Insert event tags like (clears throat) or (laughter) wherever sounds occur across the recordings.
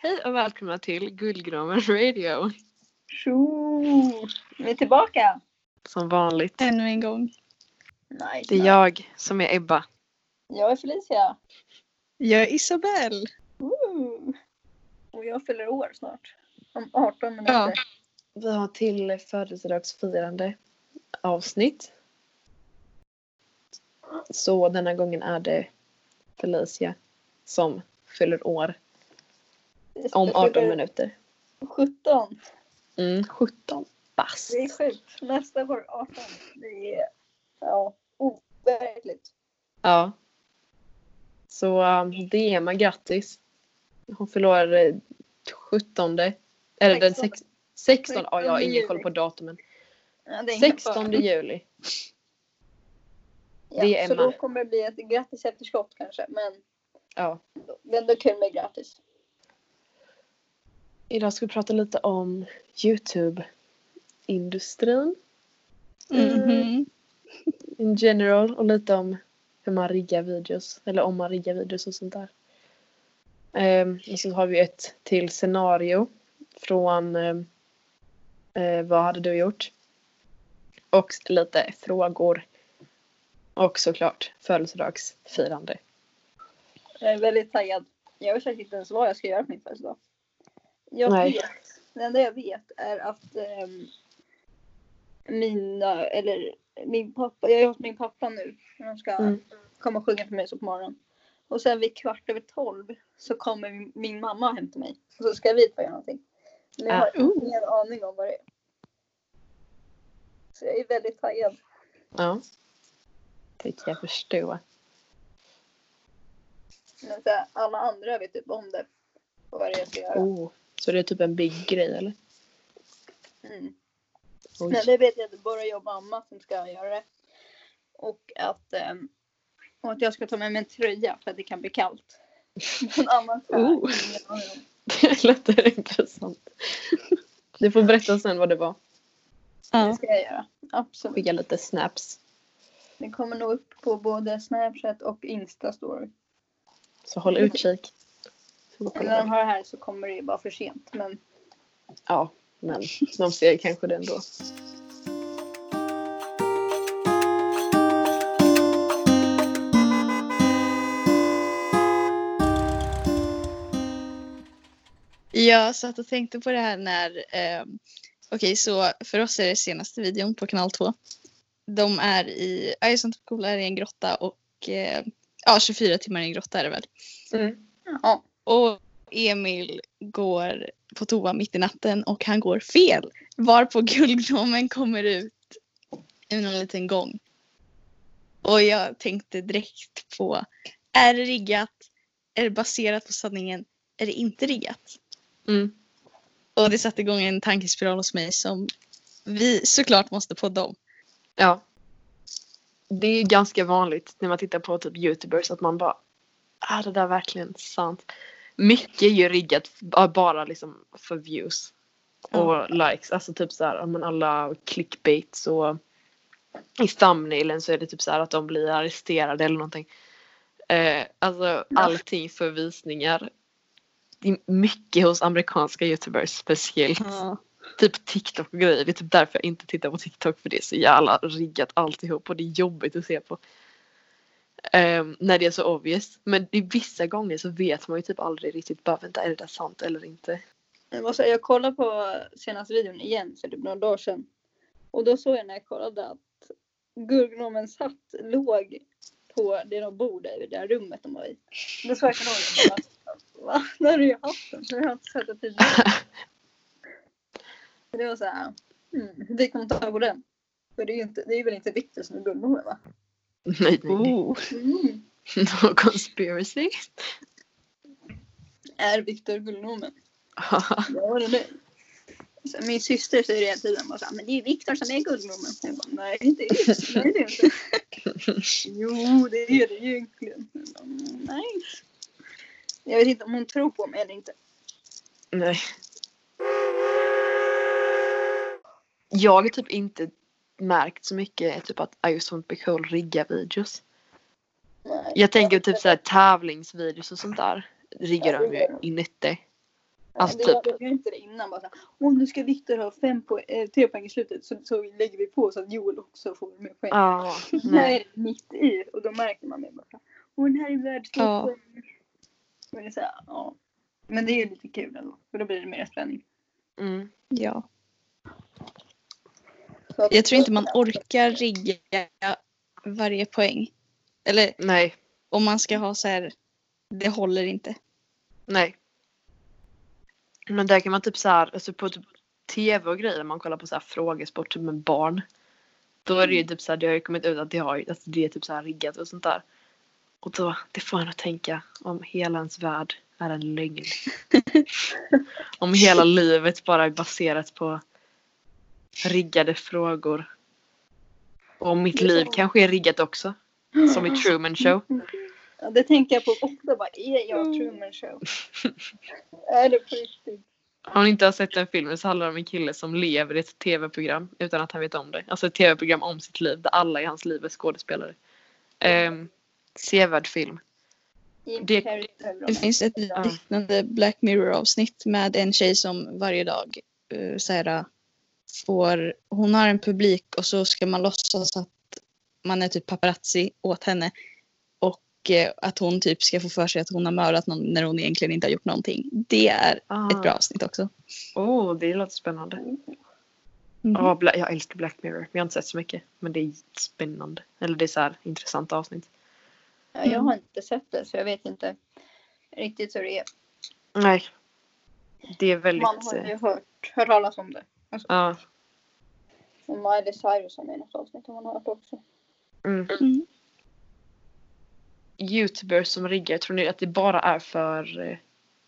Hej och välkomna till Guldgraven Radio. Tjo! Vi är tillbaka! Som vanligt. Ännu en gång. Nice. Det är jag som är Ebba. Jag är Felicia. Jag är Isabelle. Woo! Och jag fyller år snart. Om 18 minuter. Ja. Vi har till födelsedagsfirande avsnitt. Så denna gången är det Felicia som fyller år om 18 minuter. 17. Mm, 17 bast. Det är sjukt. Nästa år 18. Det är ja, overkligt. Ja. Så um, det är man grattis. Hon fyller år eh, 17. Eller den 16. sex, 16. Ja, jag har 16 ingen koll på datumen. Ja, det är ingen 16 fara. juli. Ja, det är (laughs) så man. då kommer det bli ett grattis efterskott kanske. Men Ja. det är ändå kul med grattis. Idag ska vi prata lite om Youtube-industrin Mhm. in general och lite om hur man riggar videos eller om man riggar videos och sånt där. Ehm, och så har vi ett till scenario från ehm, eh, vad hade du gjort? Och lite frågor. Och såklart födelsedagsfirande. Jag är väldigt taggad. Jag vet faktiskt inte ens vad jag ska göra på min födelsedag. Jag Nej. vet, det enda jag vet är att ehm, mina, eller min pappa, jag är hos min pappa nu. Han ska Mm. komma och sjunga för mig så på morgonen. Och sen vid kvart över tolv så kommer min, min mamma och hämtar mig. Och så ska vi två göra någonting. Men jag har ingen aning om vad det är. Så jag är väldigt taggad. Ja. Det kan jag förstå. Men så här, alla andra vet typ om det. Och vad det är jag ska göra. Oh. Så det är typ en big grej eller? Mm. Oj. Men det vet jag att bara jag och mamma som ska göra det. Och att, ehm, och att jag ska ta med mig en tröja för att det kan bli kallt. Annars har jag Oh. Det låter intressant. Du får berätta sen vad det var. Det Ja. ska jag göra. Absolut. Skicka lite snaps. Det kommer nog upp på både Snapchat och Insta-story. Så håll utkik. När de det här så kommer det ju bara för sent. Men Ja, men de ser kanske det ändå. Jag satt och tänkte på det här när... Eh, Okej, så för oss är det senaste videon på kanal 2. De är i... Ison Cola är i en grotta och... Eh, ja, 24 timmar i en grotta är det väl. ja, Och Emil går på toa mitt i natten och han går fel. Varpå guldgnomen kommer ut ur någon liten gång. Och jag tänkte direkt på, är det riggat? Är det baserat på sanningen? Är det inte riggat? Mm. Och det satte igång en tankespiral hos mig som vi såklart måste podda om. Ja. Det är ganska vanligt när man tittar på typ youtubers att man bara är det där verkligen sant? Mycket är ju riggat bara liksom för views och likes. Alltså typ så här, ja, men alla clickbaits och i thumbnailen så är det typ så här att de blir arresterade eller någonting. Eh, alltså allting för visningar. Det är mycket hos amerikanska youtubers speciellt. Typ TikTok och grejer. Det är typ därför jag inte tittar på TikTok för det är så jävla riggat alltihop och det är jobbigt att se på. Um, när det är så obvious. Men i vissa gånger så vet man ju typ aldrig riktigt bara vänta är det där sant eller inte. jag, måste, säga, jag kollade på senaste videon igen för typ några dagar sedan. Och då såg jag när jag kollade att Gurgnomens hatt låg på det de bor i det där rummet de var i. Då såg jag kanalen och bara, va? Där är ju hatten. Jag har inte sett det tidigare. Det var såhär. hmm, hur fick de tag på den? För det är ju inte, det är väl inte Victor som är Gurgnomen va? Nej nej nej. Oh. Mm. (laughs) No conspiracy. Är Victor guldgnomen? Ja eller nej? Så min syster säger det hela tiden bara så här, men det är ju Viktor som är guldgnomen. Jag bara, nej det är det (laughs) nej, det är inte. jo det är det ju egentligen. Jag bara, "Mm, Nej. Jag vet inte om hon tror på mig eller inte. nej. Jag har typ inte märkt så mycket typ att I just want to be cool rigga videos. Nej. Jag tänker typ såhär tävlingsvideos och sånt där. Riggar de ju inuti. Alltså det, typ. Jag gör inte det innan bara såhär, åh nu ska Viktor ha fem po- eh, tre poäng i slutet så, så lägger vi på så att Joel också får mer poäng. Ja, (laughs) nej. är det mitt i och då märker man mer bara, åh den här är värd två Ja. poäng. Men, det är så här, ja. Men det är ju lite kul ändå för då blir det mer spänning. Mm. Ja. Så att- Jag tror inte man orkar rigga varje poäng. Eller Nej, om man ska ha så här, det håller inte. nej. Men där kan man typ så här, alltså på typ tv och grejer, man kollar på så här frågesport typ med barn. Då är det ju typ så här, det har ju kommit ut att det, har, att det är typ så här riggat och sånt där. Och då, det får en att tänka om hela ens värld är en lögn. (laughs) om hela livet bara är baserat på riggade frågor. Och om mitt liv kanske är riggat också. Som i Truman Show. Ja, det tänker jag på ofta. Bara, är jag Truman Show? (laughs) är det på riktigt? Om ni inte har sett den filmen så handlar det om en kille som lever i ett tv-program utan att han vet om det. Alltså ett tv-program om sitt liv där alla i hans liv är skådespelare. Um, sevärd film. Det-. Det finns ett liknande Black Mirror avsnitt med en tjej som varje dag uh, så här, får, hon har en publik och så ska man låtsas att man är typ paparazzi åt henne. Och eh, att hon typ ska få för sig att hon har mördat någon när hon egentligen inte har gjort någonting. Det är Ah. ett bra avsnitt också. Åh, det låter spännande. Ja, Bla- jag älskar Black Mirror. Men jag har inte sett så mycket. Men det är spännande. Eller det är så här intressant avsnitt. Ja, jag har inte sett det så jag vet inte riktigt hur det är. Nej. Det är väldigt... Man har ju eh, hört, hört talas om det. Ja. Och Miley Cyrus har med i något avsnitt har man hört också. Mm. Mm. Youtubers som riggar, tror ni att det bara är för eh,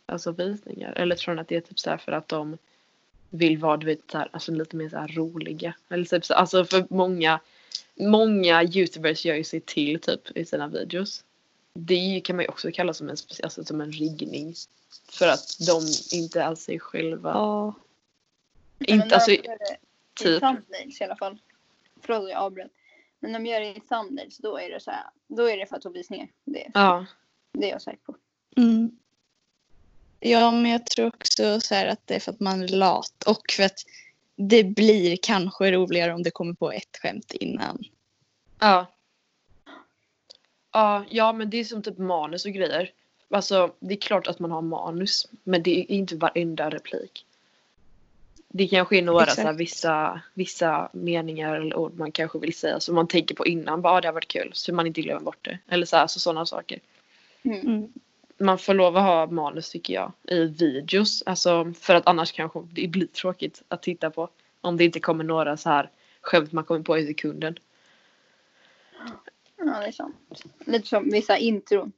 alltså visningar? Eller tror ni att det är typ så här för att de vill vara du vet, så här, alltså lite mer så här roliga? Eller typ så, alltså för många, många youtubers gör ju sig till typ i sina videos. Det kan man ju också kalla som en, alltså, som en riggning. För att de inte alls är själva. Ja. Inte, Men alltså, I typ. thumbnails i alla fall. Förlåt jag avbröt. Men de gör det i thumbnails då är det så här. Då är det för att få visningar. Det, Ja. det är jag säker på. Mm. Ja, men jag tror också så här att det är för att man är lat och för att det blir kanske roligare om det kommer på ett skämt innan. Ja. Ja, ja men det är som typ manus och grejer. Alltså det är klart att man har manus men det är inte varenda replik. Det kanske är några så här, Exakt. vissa, vissa meningar eller ord man kanske vill säga som man tänker på innan. Bara, ah, det har varit kul så man inte glömmer bort det. Eller så här, så sådana saker. Mm. Mm. Man får lov att ha manus tycker jag i videos. Alltså för att annars kanske det blir tråkigt att titta på. Om det inte kommer några så här skämt man kommer på i sekunden. Ja det är sant. Lite som vissa intron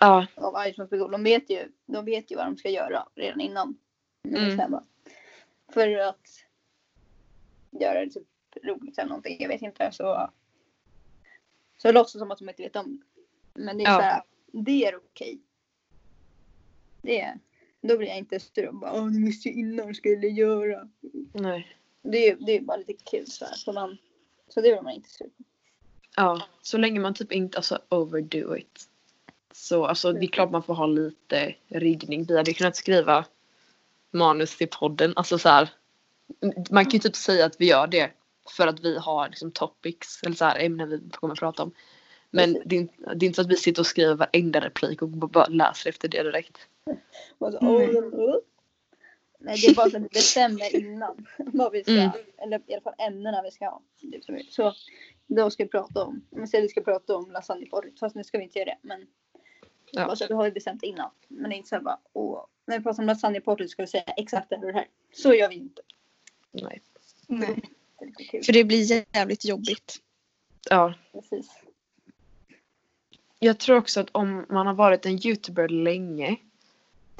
Ja, av Gold. De vet ju, de vet ju vad de ska göra redan innan. Men det är Mm. För att göra det typ roligt eller någonting. Jag vet inte. Så, så låtsas som att de inte vet om det. Men det är Ja. så här, det är okej. Det är, då blir jag inte sur och bara åh du visste ju innan vad skulle göra. nej. Det är, det är bara lite kul så här. Så, man, så det vill man inte sur på. Ja, så länge man typ inte alltså overdo it. Så alltså det är klart man får ha lite riggning. Vi hade kunnat skriva manus till podden. Alltså så här. Man kan ju typ säga att vi gör det för att vi har liksom topics eller så här ämnen vi kommer att prata om. Men Precis. det är, inte, det är inte så att vi sitter och skriver varenda replik och bara läser efter det direkt. Så, Nej. det är bara så att vi (laughs) bestämmer innan vad vi ska, Mm. eller i alla fall ämnena vi ska ha. Typ Så då ska vi prata om, men säg vi ska prata om lasagneporret fast nu ska vi inte göra det. Men Ja. bara så att vi har ju bestämt innan. Men det är inte så här bara, åh, när vi pratar om lasagneporret ska vi säga exakt det här och det här. Så gör vi inte. Nej. Nej. Det. För det blir jävligt jobbigt. Ja. Precis. Jag tror också att om man har varit en youtuber länge.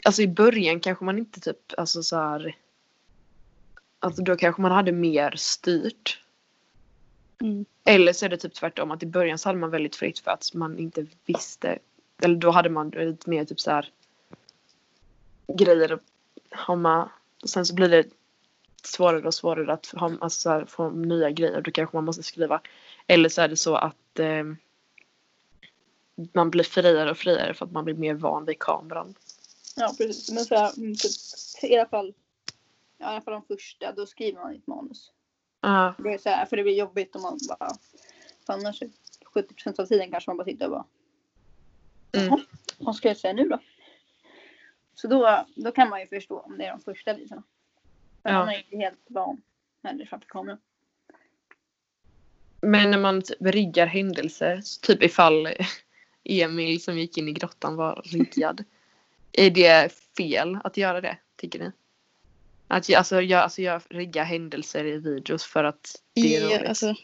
Alltså i början kanske man inte typ, alltså så här. Alltså då kanske man hade mer styrt. Mm. Eller så är det typ tvärtom att i början så hade man väldigt fritt för att man inte visste. Eller då hade man lite mer typ så här. Grejer att ha med. Och sen så blir det svårare och svårare att ha, alltså så här, få nya grejer. Då kanske man måste skriva. Eller så är det så att eh, man blir friare och friare för att man blir mer van vid kameran. Ja precis. Men så här, mm, typ, i alla fall. Ja, i alla fall de första. Då skriver man ett manus. Ja. Det är så här, för det blir jobbigt om man bara. För annars 70% av tiden kanske man bara sitter och bara. Mm. Vad ska jag säga nu då? Så då, då kan man ju förstå om det är de första videorna. Men Ja. man är inte helt van heller framför kameran. Men när man typ riggar händelser, typ ifall Emil som gick in i grottan var riggad. (laughs) är det fel att göra det, tycker ni? Att jag, alltså, jag, alltså, jag riggar händelser i videos för att det är Ja, roligt. alltså,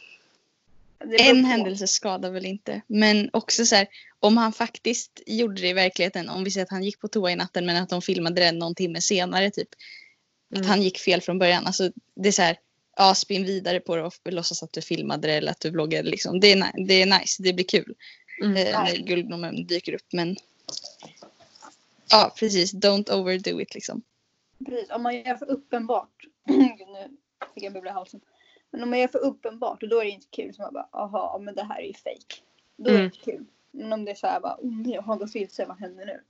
en händelse skadar väl inte. Men också så här, om han faktiskt gjorde det i verkligheten, om vi säger att han gick på toa i natten men att de filmade det någon timme senare typ. Mm. Att han gick fel från början. Alltså, det är så här, ja spinn vidare på det och låtsas att du filmade det eller att du vloggade liksom. Det är, det är nice, det blir kul Mm. eh, när guldgnomen dyker upp men Ja precis, don't overdo it liksom. Precis, om man gör för uppenbart. (clears throat) Gud, nu fick jag bubbla i halsen. Men om man gör för uppenbart då är det inte kul. Så man bara, aha, men det här är ju fake. Då är det Mm. inte kul. Men om det är så här bara, oh nej, jag har gått vilse, vad händer nu?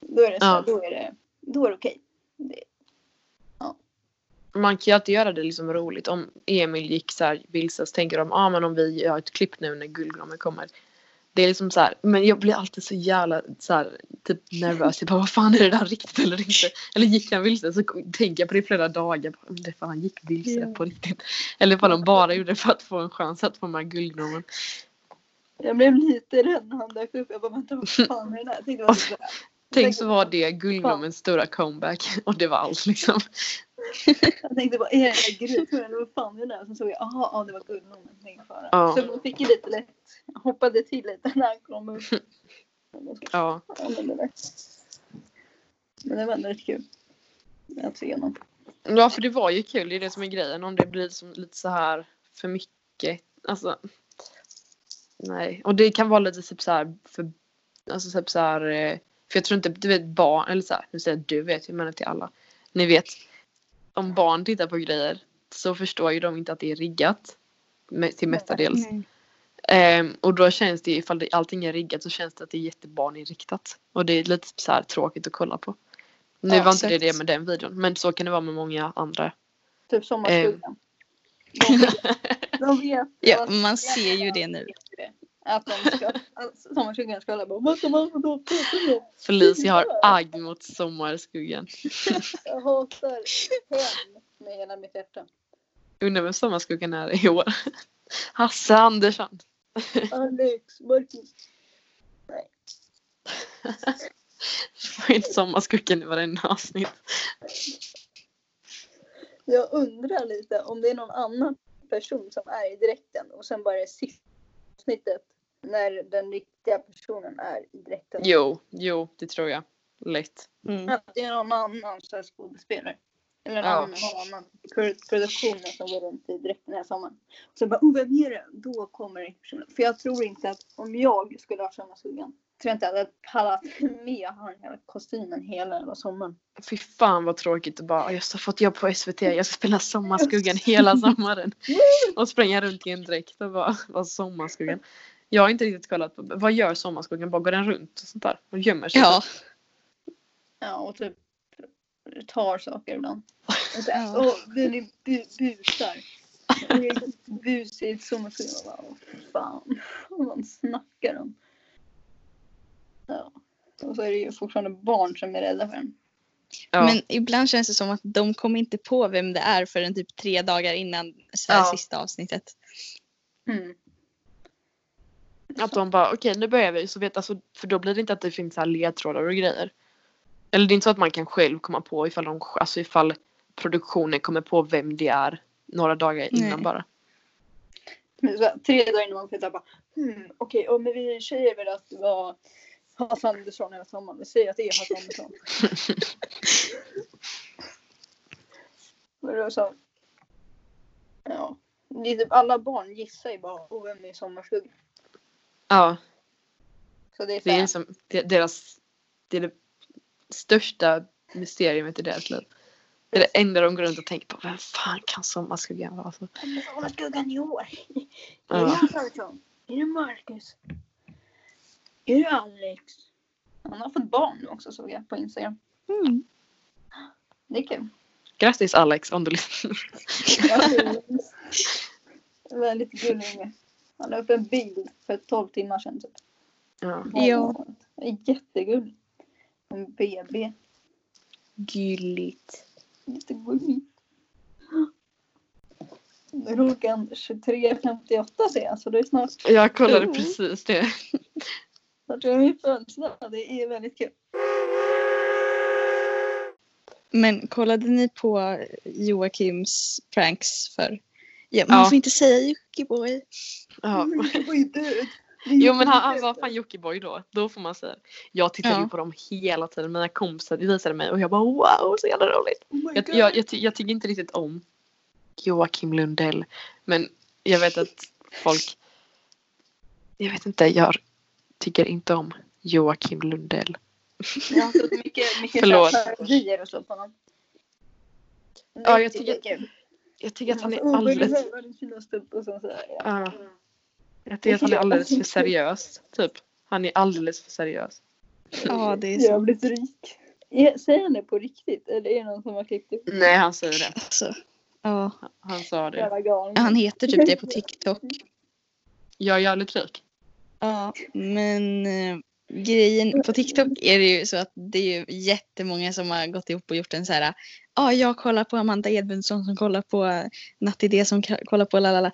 Då är det så här, Ja. då är det, då är det okej. Det- Man kan ju alltid göra det liksom roligt. Om Emil gick så här vilse så tänker de, ah, men om vi gör ett klipp nu när guldgnomen kommer. Det är liksom så här, men jag blir alltid så jävla så här, typ nervös. Jag bara, vad fan är det där riktigt eller inte? Eller gick han vilse? Så tänker jag på det i flera dagar. Bara, "Men Det fan han gick vilse på riktigt. Eller ifall de bara gjorde det för att få en chans att få med guldgnomen. Jag blev lite rädd när han dök upp. Jag bara, vänta vad fan är det där? (laughs) Tänk så var det guldgnomens stora comeback (laughs) och det var allt liksom. (laughs) Jag tänkte bara, är det där gruvtunneln? Eller vad fan är det där? Sen såg jag, aha, ja, det var fara. Ja. Så jag fick ju lite lätt. Hoppade till lite när han kom upp. (laughs) Ja. Ja, men det var- Men det var ändå rätt kul. Att se igenom. Ja för det var ju kul, det är det som är grejen. Om det blir som lite så här för mycket. Alltså. Nej. Och det kan vara lite typ så här för Alltså typ så här. eh, För jag tror inte, du vet barn, eller så här, nu säger jag du vet, jag menar till alla. Ni vet. Om barn tittar på grejer så förstår ju de inte att det är riggat. Till mestadels. Ehm, och då känns det ifall det, allting är riggat så känns det att det är jättebarninriktat. Och det är lite så här tråkigt att kolla på. Nu Ja, var inte det det med den videon. Men så kan det vara med många andra. Typ sommarstugan. De vet. (laughs) De vet Ja, man ser ju det nu. Att de ska, att sommarstugan ska prata om? Felicia har agg mot sommarskuggan. Jag hatar hem med hela mitt hjärta. Undrar vem sommarskuggan är i år. Hasse Andersson. Alex, Marcus. Får inte sommarskuggan i varenda avsnitt. Jag undrar lite om det är någon annan person som är i direkten och sen bara är sista avsnittet när den riktiga personen är i direkten. Jo, jo, det tror jag. Lätt. Mm. Att det är någon annan så här skådespelare. Eller någon, Ja. annan, någon annan pro- produktion som går runt i direkten den här sommaren. Och så bara, oh vem är det? Då kommer den personen. För jag tror inte att om jag skulle ha Sommarstugan. Tror jag inte att jag hade pallat (laughs) med att ha den här kostymen hela jävla sommaren. Fy fan vad tråkigt att bara, jag har fått jobb på SVT, jag ska spela sommarskuggan (laughs) hela sommaren. Och spränga runt i en dräkt och bara vara sommarskuggan. Jag har inte riktigt kollat på, vad gör sommarskuggan? Bara går den runt och sånt där? Och gömmer sig? Ja, Ja och typ tar saker ibland. Och. Åh, den är bu busar. Och jag är busigt sommarstugan. Och bara, åh fan. Vad man snackar om. Ja. Och så är det ju fortfarande barn som är rädda för den. Ja. men ibland känns det som att de kommer inte på vem det är förrän typ tre dagar innan så här, Ja. sista avsnittet. Mm. Att de bara, okej nu börjar vi. Så vet, alltså, för då blir det inte att det finns så här ledtrådar och grejer. Eller det är inte så att man kan själv komma på ifall, de, alltså ifall produktionen kommer på vem det är några dagar innan Nej. bara. Så, tre dagar innan man får bara, hmm, okej, okay, men vi säger väl att det var Hasse Andersson hela sommaren. Vi säger att det är Hasse Andersson. (laughs) men då så. Ja. Det alla barn gissar ju bara, oh, vem är sommarskugga? Ja, Så det är, det är så liksom deras, det är det största mysteriet i deras liv. Det är det enda de går runt och tänker på. Vem fan kan sommarskuggan vara? Alltså, Vem är sommarskuggan i år? Är det Andersson? Är det Marcus? Är det Alex? Han har fått barn nu också såg jag på Instagram. Mm. Det är kul. Grattis Alex om du lyssnar. Väldigt gullig unge. Han la upp en bild för 12 timmar sedan. Typ. Ja. Ja. Det är jättegullig. En BB. Gulligt. Jättegullig. Nu är klockan 23.58 ser jag så det är snart, Jag kollade Oh. precis det. snart är det min födelsedag. Det är väldigt kul. Men kollade ni på Joakims pranks för? Ja, man Ja. får inte säga Jockiboi. Ja. Död. Jo men han, han var fan Jockiboi då. Då får man säga. Jag tittade Ja. ju på dem hela tiden. Mina kompisar visade mig och jag bara wow så jävla roligt. Oh Jag, jag, jag, ty, jag tycker inte riktigt om Joakim Lundell. Men jag vet att folk... Jag vet inte, jag tycker inte om Joakim Lundell. Jag har sett mycket, mycket (laughs) Förlåt. och så på honom. Ja, jag tycker-. Jag tycker att han är alldeles... ja. Jag tycker att han är alldeles för seriös. Typ. Han är alldeles för seriös. Ja, det är så. Jävligt rik. Säger han det på riktigt eller är det någon som har klippt ihop? Nej han säger det. Alltså, ja. Han sa det. Han heter typ det på TikTok. Jag är jävligt rik. Ja, men eh, grejen på TikTok är det ju så att det är ju jättemånga som har gått ihop och gjort en så här. Ja, jag kollar på Amanda Edmundsson som kollar på Natti D som kollar på lalala.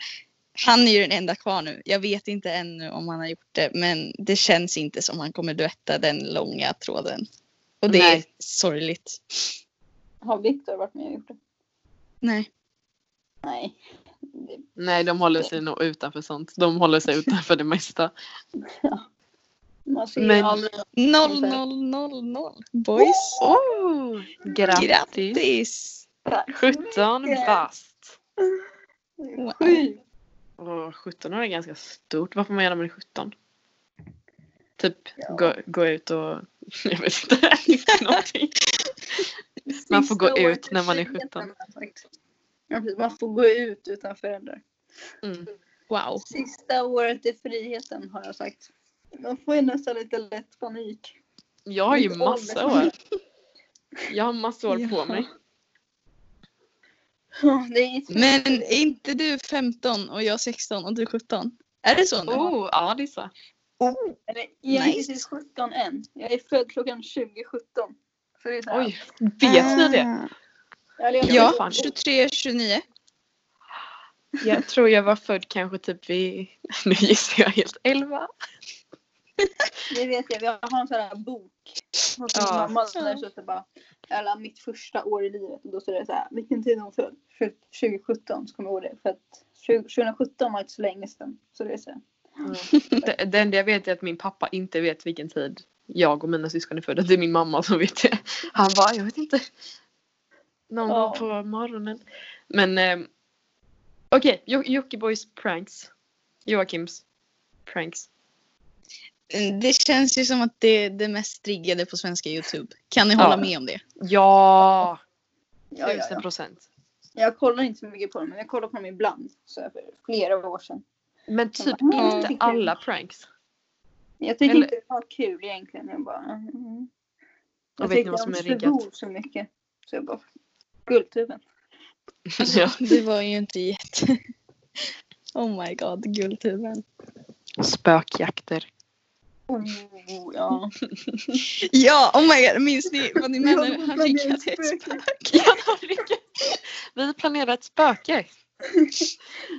Han är ju den enda kvar nu. Jag vet inte ännu om han har gjort det, men det känns inte som han kommer duetta den långa tråden. Och det är Nej. sorgligt. Har Viktor varit med och gjort det? Nej. Nej. Nej de håller sig nog utanför sånt. De håller sig (laughs) utanför det mesta. Man ser Men- aldrig. 0 0 0 0 Boys. Oh, grattis! Grattis! 17 bast. Wow. Och 17 år är ganska stort. Vad får man göra när man är 17? Typ Ja. gå, gå ut och... (laughs) Jag vet (laughs) inte. någonting. Man får gå ut när man är friheten, 17. har jag sagt. Ja, precis. Man får gå ut utan föräldrar. Mm. Wow. Sista året i friheten har jag sagt. Man får ju nästan lite lätt panik. Jag har ju massa år. Jag har massa år på mig. Ja, det är Men är inte du 15 och jag 16 och du 17? Är det så nu? Oh, ja det är så. Eller, jag är inte Nice. precis 17 än. Jag är född klockan 2017. Så det är så här, Oj, vet ni det? Ja, fan. 23, 29. Jag tror jag var född kanske typ vid... (laughs) Nu gissar jag helt 11. Det vet jag. Jag har en sån här bok hos min Ja. mamma där bara eller mitt första år i livet och då står det så här vilken tid hon född? Född 2017 så kommer jag ihåg det för att 20- 2017 var inte så länge sedan. Så det är så här. Det, enda jag vet är att min pappa inte vet vilken tid jag och mina syskon är födda. Det är min mamma som vet det. Han bara, jag vet inte. Någon gång på morgonen. Men eh, okej, okay, Jockibois pranks. Joakims pranks. Mm, Det känns ju som att det är det mest triggade på svenska Youtube. Kan ni Ja. hålla med om det? Ja! Ja, ja, Tusen ja. procent. Jag kollar inte så mycket på dem men jag kollar på dem ibland. Så för flera år sedan. Men typ Ja. inte alla pranks. Jag tycker Eller- inte det var kul egentligen. Jag bara... Mm. Jag Och vet tyckte vad som de är riggat? så mycket. Så jag bara... Guldtuben. (laughs) Ja. (laughs) Det var ju inte jätte... (laughs) Oh my god, Guldtuben. Spökjakter. Oh, ja. (laughs) Ja, oh my god, minns ni vad ni menar? Han det ett spöke. Ja. Vi planerar ett spöke.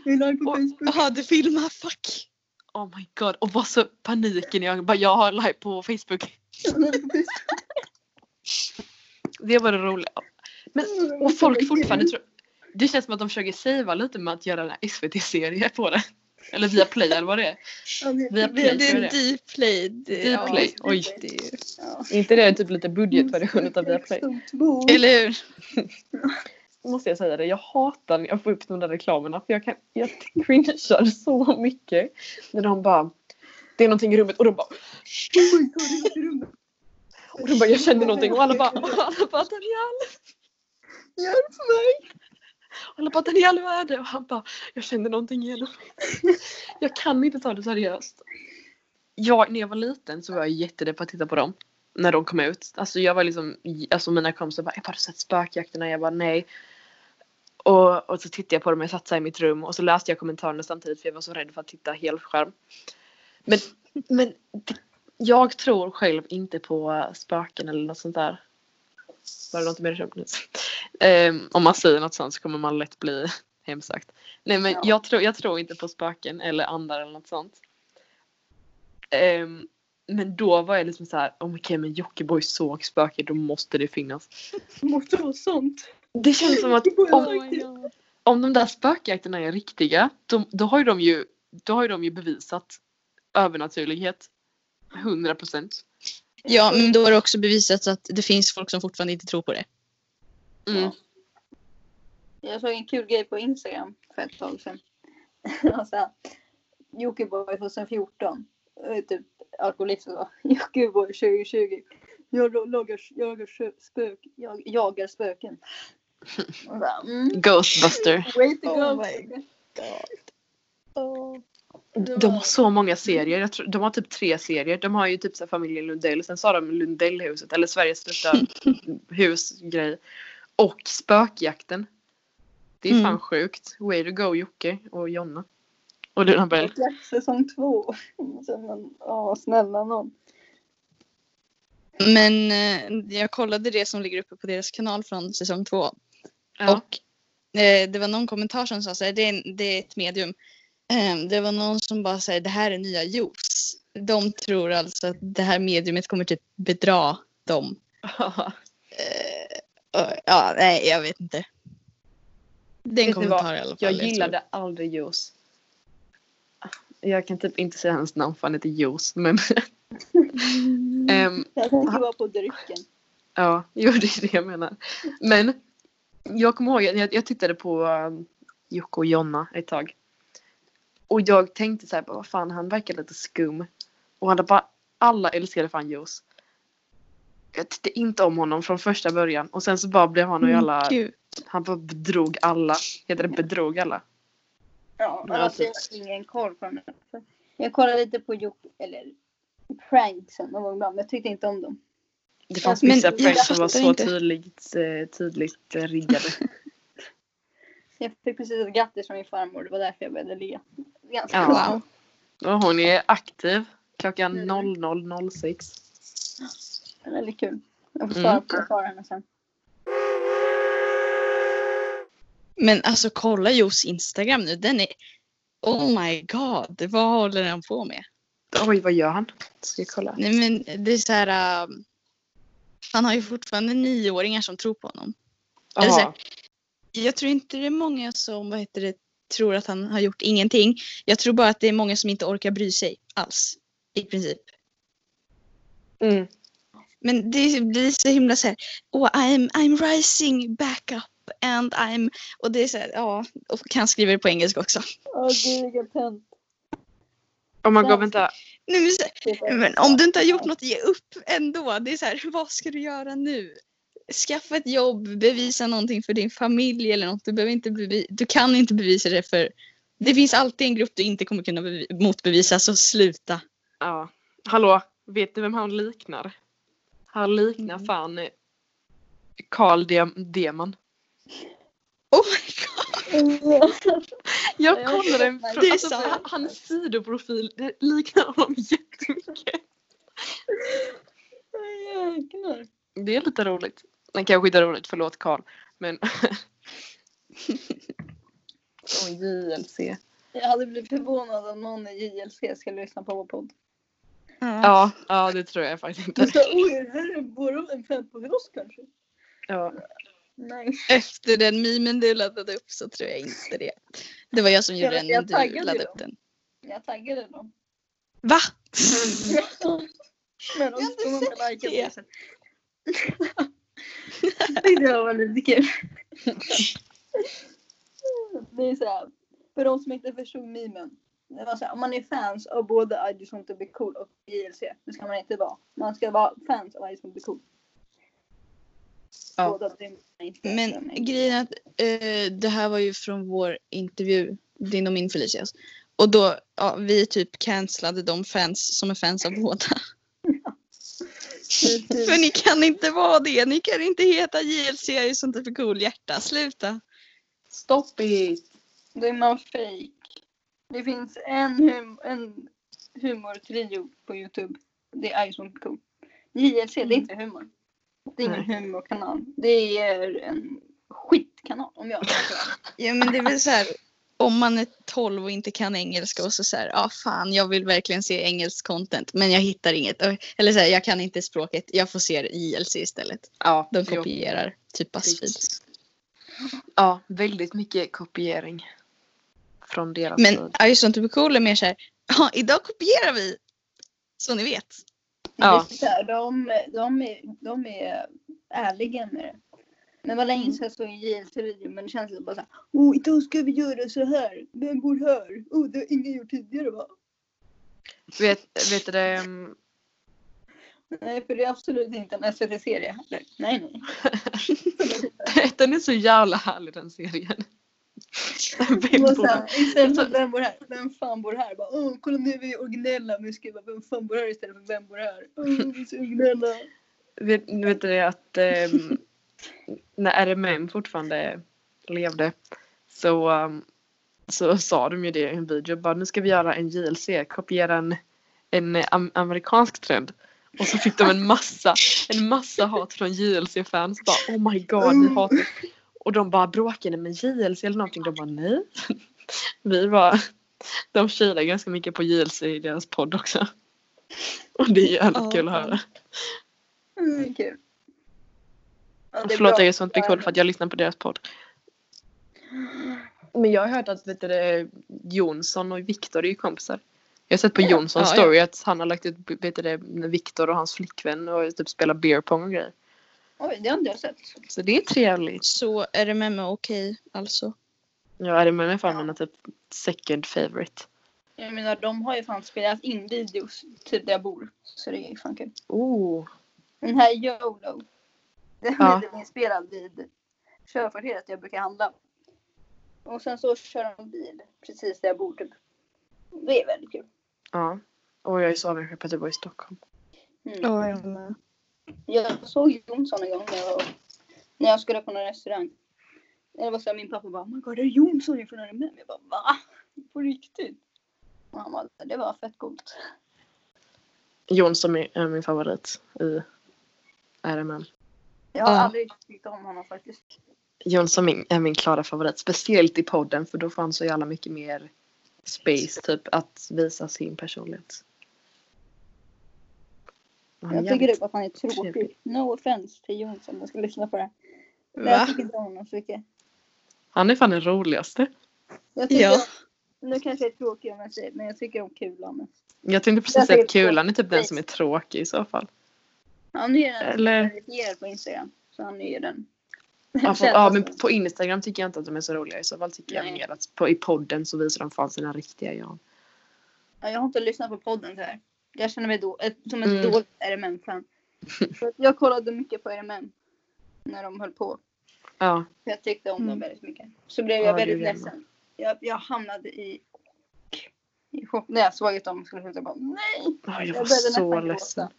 Vi la på Facebook. Jaha, du filmar, fuck. Oh my god. Och vad så paniken jag bara, jag har live på Facebook. Det var det roliga. Men, och folk fortfarande tror... Det känns som att de försöker savea lite med att göra en SVT-serie på det. Eller via Play eller vad det är. Via Play. Det är det. Dplay. Det- Dplay, ja, oj. Det är ju... Inte det typ lite budgetversion av Viaplay? Eller hur? (laughs) Måste jag säga det. Jag hatar när jag får upp de där reklamerna. För jag, kan, jag cringear så mycket. När de bara... Det är någonting i rummet och de bara... Och de bara jag kände någonting och alla bara, och alla bara Daniel! Hjälp mig! Och alla bara Daniel vad är det? Och han bara jag kände någonting genom mig. (laughs) Jag kan inte ta det seriöst. Jag, när jag var liten så var jag jättedepp på att titta på dem. när de kom ut. Alltså jag var liksom, alltså mina kompisar bara, har du sett spökjakterna? Jag bara nej. Och, och så tittade jag på dem, jag satt i mitt rum och så läste jag kommentarerna samtidigt för jag var så rädd för att titta helskärm. Men, men jag tror själv inte på spöken eller något sånt där. Var det något mer köpt um, Om man säger något sånt så kommer man lätt bli (laughs) hemsökt. Nej men Ja. jag, tror, jag tror inte på spöken eller andar eller något sånt. Ehm, men då var jag liksom så här, oh, okej men Jockiboi såg spöken, då måste det finnas. (laughs) Måste vara sånt. Det känns som att (laughs) om, om de där spökjakterna är riktiga, då, då, har ju de ju, då har ju de ju bevisat övernaturlighet. 100 procent. Ja, men då har det också bevisats att det finns folk som fortfarande inte tror på det. Mm. Ja. Jag såg en kul grej på Instagram för ett tag sedan. (laughs) alltså, Jockiboi 2014. eh, Typ alkoholist och (laughs) så. Jockiboi 2020. Jag lagar, jagar spök, jag, jagar spöken. (laughs) Mm, Ghostbuster. way to Oh go. my De har så många serier. Jag tror, de har typ tre serier. De har ju typ så familjen Lundell. Sen så har de Lundellhuset. Eller Sveriges största husgrej. Och spökjakten. Det är fan Mm. sjukt. Way to go Jocke och Jonna. Och. Och Jack säsong två. Man, ja, snälla någon. Men eh, jag kollade det som ligger uppe på deras kanal från säsong två. Ja. Och eh, det var någon kommentar som sa så här, det är, det är ett medium. Eh, det var någon som bara säger det här är nya juice. De tror alltså att det här mediumet kommer typ bedra dem. (laughs) Ja, nej, jag vet inte. Det är en kommentar i alla fall. Jag gillade aldrig juice. Jag kan typ inte säga hans namn för han heter juice. Men (laughs) ehm, Jag tänker bara på drycken. ja, jo det är det jag menar. Men jag kommer ihåg jag, jag tittade på um, Jocke och Jonna ett tag. Och jag tänkte så här, vad fan han verkar lite skum. Och han hade bara, alla älskade fan juice. Jag tyckte inte om honom från första början. Och sen så bara blev han och Mm, alla, Gud. han bara bedrog alla. Heter det bedrog alla? Ja, alltså, jag har ingen koll på dem. Jag kollade lite på Jocke, eller pranksen någon gång ibland, men jag tyckte inte om dem. Det fanns Men vissa pranks som var så inte. tydligt, eh, tydligt eh, riggade. (laughs) Jag fick precis ett grattis från min farmor, det var därför jag började le. Ganska Ja. Wow. Och hon är aktiv klockan Mm. 00.06. Det är väldigt kul. Jag får Mm. svara på svara henne sen. Men alltså kolla Jos Instagram nu. Den är... Oh my god. Vad håller han på med? Oj, vad gör han? Ska jag kolla? Nej men det är så här... äh, han har ju fortfarande nioåringar som tror på honom. Eller så här, Jaha. Jag tror inte det är många som vad heter det, tror att han har gjort ingenting. Jag tror bara att det är många som inte orkar bry sig alls. I princip. Mm. Men det blir så himla så här. Oh, I'm, I'm rising back up. And I'm... Och det är så här, ja. Och han skriver det på engelska också. Åh gud vilken tönt. Oh my Ja. god, vänta. Nej, men, om du inte har gjort något, ge upp ändå. Det är så här, vad ska du göra nu? Skaffa ett jobb, bevisa någonting för din familj eller något. Du, behöver inte bevi- du kan inte bevisa det för det finns alltid en grupp du inte kommer kunna bevi- motbevisa, så sluta. Ja. Hallå, vet du vem han liknar? Han liknar Mm. fan eh, Carl Dem- Deman. Oh my god! (laughs) Jag Ja, kollade en pro- alltså, Hans sidoprofil det liknar honom (laughs) jättemycket. Jäklar. Det är lite roligt. Nej, kanske inte roligt, förlåt Carl. Men... (laughs) Oj, JLC. Jag hade blivit förvånad om någon i JLC skulle lyssna på vår podd. Ja. Ja, ja det tror jag faktiskt inte. sa oj, är bara en på oss kanske? Ja. Nej. Efter den memen du laddade upp så tror jag inte det. Det var jag som gjorde Jag- den, jag men du laddade dem. upp den. Jag taggade dem. Va? (laughs) Men de Jag stod med sett det. sen. Det var lite kul. (laughs) Det är så här, för de som inte förstod memen. Det var så här, om man är fans av både I just want to be cool och JLC, det ska man inte vara. Man ska vara fans av I just want to be cool. Ja. Båda det Men grejen är att eh, det här var ju från vår intervju, din och min Felicias. Och då, ja, vi typ cancellade de fans som är fans av båda. (laughs) För ni kan inte vara det. Ni kan inte heta JLC jag är sånt för cool hjärta. Sluta. Stop it! Då är man fake. Det finns en, hum en humortrio på Youtube. Det är Ice Cool. JLC, det är inte humor. Det är ingen Nej. humorkanal. Det är en skitkanal om jag ska. (laughs) Ja men det är väl så här. Om man är 12 och inte kan engelska och så så här, ja fan jag vill verkligen se engelsk content men jag hittar inget. Eller så här, jag kan inte språket, jag får se JLC istället. Ja, De jo. kopierar typ Buzzfeed. Ja, väldigt mycket kopiering. Från deras Men sida. I just want to be cool är mer så här, ja idag kopierar vi. Så ni vet. Ja. Det är de, de, är, de är ärliga med det. Men det var länge sedan jag såg en JLC-video men det känns som bara såhär. Oh, idag ska vi göra så här. Vem bor här? Oh, det har ingen gjort tidigare va? Vet, vet du det? um, Nej, för det är absolut inte en SVT-serie heller. Nej, nej. (laughs) Den är så jävla härlig den serien. Den (laughs) Och vill så bo- här, istället för vem bor här? Vem fan bor här? Bara, Åh, kolla nu är vi originella. Men skriva vem fan bor här istället för vem bor här? Åh, vi är så originella. Vet, vet du att ehm, (laughs) när RMM fortfarande levde så, um, så sa de ju det i en video. Bara, nu ska vi göra en JLC, kopiera en, en eh, am- amerikansk trend. Och så fick de en massa, en massa hat från JLC-fans. Bara oh my god, vi hatar Och de bara bråkade med JLC eller någonting. De bara nej. (laughs) Vi var, de kilar ganska mycket på JLC i deras podd också. Och det är jävligt Ja. kul att höra. Mm, kul. Ja, det Förlåt jag är sånt blir cool för att jag lyssnar på deras podd. Men jag har hört att vet du, Jonsson och Viktor är ju kompisar. Jag har sett på. Jonssons Ja, ja. story att han har lagt ut vet du, Viktor och hans flickvän och typ spelar beer pong och grejer. Oj, det har inte jag sett. Så det är trevligt. Så är okej alltså. Ja, är det med mig fan mina typ second favorite. Jag menar, de har ju fan spelat in videos typ där jag bor. Så det är ju fan kul. Oh. Den här YOLO. Den Ja. är inspelad vid körkvarteret jag brukar handla. Och sen så kör de bil precis där jag bor typ. Det är väldigt kul. Ja. Och jag är så avundsjuk på att du bor i Stockholm. Mm. Ja, jag med. Jag såg Jonsson en gång när jag, när jag skulle på någon restaurang. Det var så här, min pappa bara, oh my god, det är Jonsson från RMM. Jag bara, va? På riktigt? Och han bara, det var fett coolt. Jonsson är min favorit i RMM. Jag har Ja. aldrig tyckt om honom faktiskt. Jonsson är min klara favorit. Speciellt i podden för då får han så jävla mycket mer space typ att visa sin personlighet. Han Jag tycker typ att han är tråkig. No offense till Jonsson, jag ska lyssna på det. Men Va? jag tycker inte om honom så mycket. Han är fan den roligaste. Jag tycker Ja. Nu kanske jag är tråkig om jag säger men jag tycker om Kulan. Jag tänkte Jag precis säger att Kulan är typ den som är tråkig i så fall. Han är den som Eller- är verifierad på Instagram. Så han är den. (laughs) Ja, på, ja men på Instagram tycker jag inte att de är så roliga. I så fall tycker jag Nej. mer att på, i podden så visar de fan sina riktiga jag. Ja, jag har inte lyssnat på podden så här. Jag känner mig då, ett, som ett Mm. dåligt (laughs) att Jag kollade mycket på RMM. När de höll på. Ja. Jag tyckte om dem Mm. väldigt mycket. Så blev Ja, jag det väldigt jag ledsen. Jag, jag hamnade i, i chock när jag såg att de skulle sluta. Jag bara, nej! Ja, jag Jag var så nästan ledsen. gråta.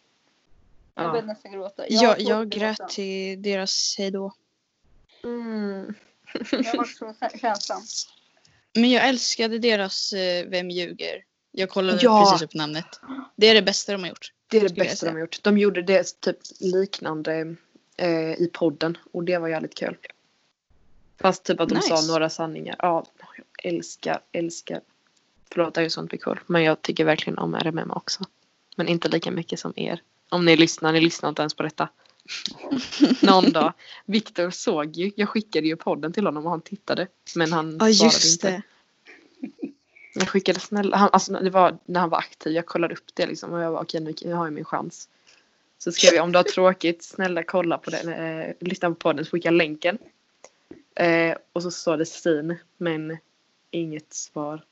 Jag Ja. började nästan gråta. Jag, jag att grät till deras hejdå. Mm. Jag var så (laughs) känslan. Men jag älskade deras eh, Vem ljuger? Jag kollade Ja. precis upp namnet. Det är det bästa de har gjort. Det är det bästa de har gjort. De gjorde det typ liknande eh, i podden och det var jävligt kul. Fast typ att de Nice. sa några sanningar. Ja, jag älskar, älskar. Förlåt, det är ju sånt blir cool. Men jag tycker verkligen om RMM också. Men inte lika mycket som er. Om ni lyssnar, ni lyssnar inte ens på detta. (laughs) Någon dag. Viktor såg ju, jag skickade ju podden till honom och han tittade. Men han Ja svarade inte. det. Jag skickade snälla, han, alltså det var när han var aktiv, jag kollade upp det liksom och jag var okej nu, nu har jag min chans. Så skrev jag om du har tråkigt, snälla kolla på den, eh, lyssna på podden, jag länken. Eh, och så står det sin, men inget svar.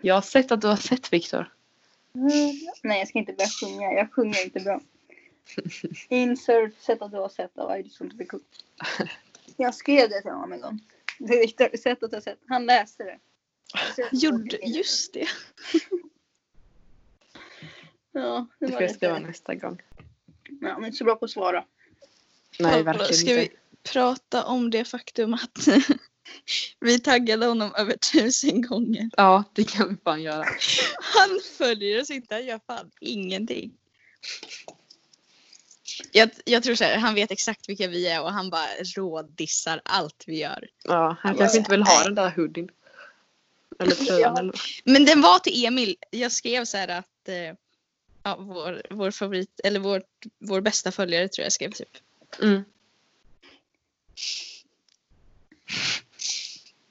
Jag har sett att du har sett Viktor. Nej, jag ska inte börja sjunga. Jag sjunger inte bra. Insert, sätt att du har sett av I just want to be cool. Jag skrev det till honom en gång. Victor, sätt att du har sett. Han läste det. Gjorde, just det. (laughs) Ja, det var får jag skriva nästa gång. Men jag är inte så bra på att svara. Nej, verkligen Ska inte. vi prata om det faktum att (laughs) vi taggade honom över tusen gånger? Ja, det kan vi fan göra. (laughs) Han följer oss inte, han gör fan ingenting. Jag, jag tror så här, han vet exakt vilka vi är och han bara rådissar allt vi gör. Ja, han Jag kanske inte vill ha den där hoodien. Eller (laughs) tröjan eller Men den var till Emil. Jag skrev så här att eh, ja, vår, vår favorit, eller vår, vår bästa följare tror jag skrev typ. mm.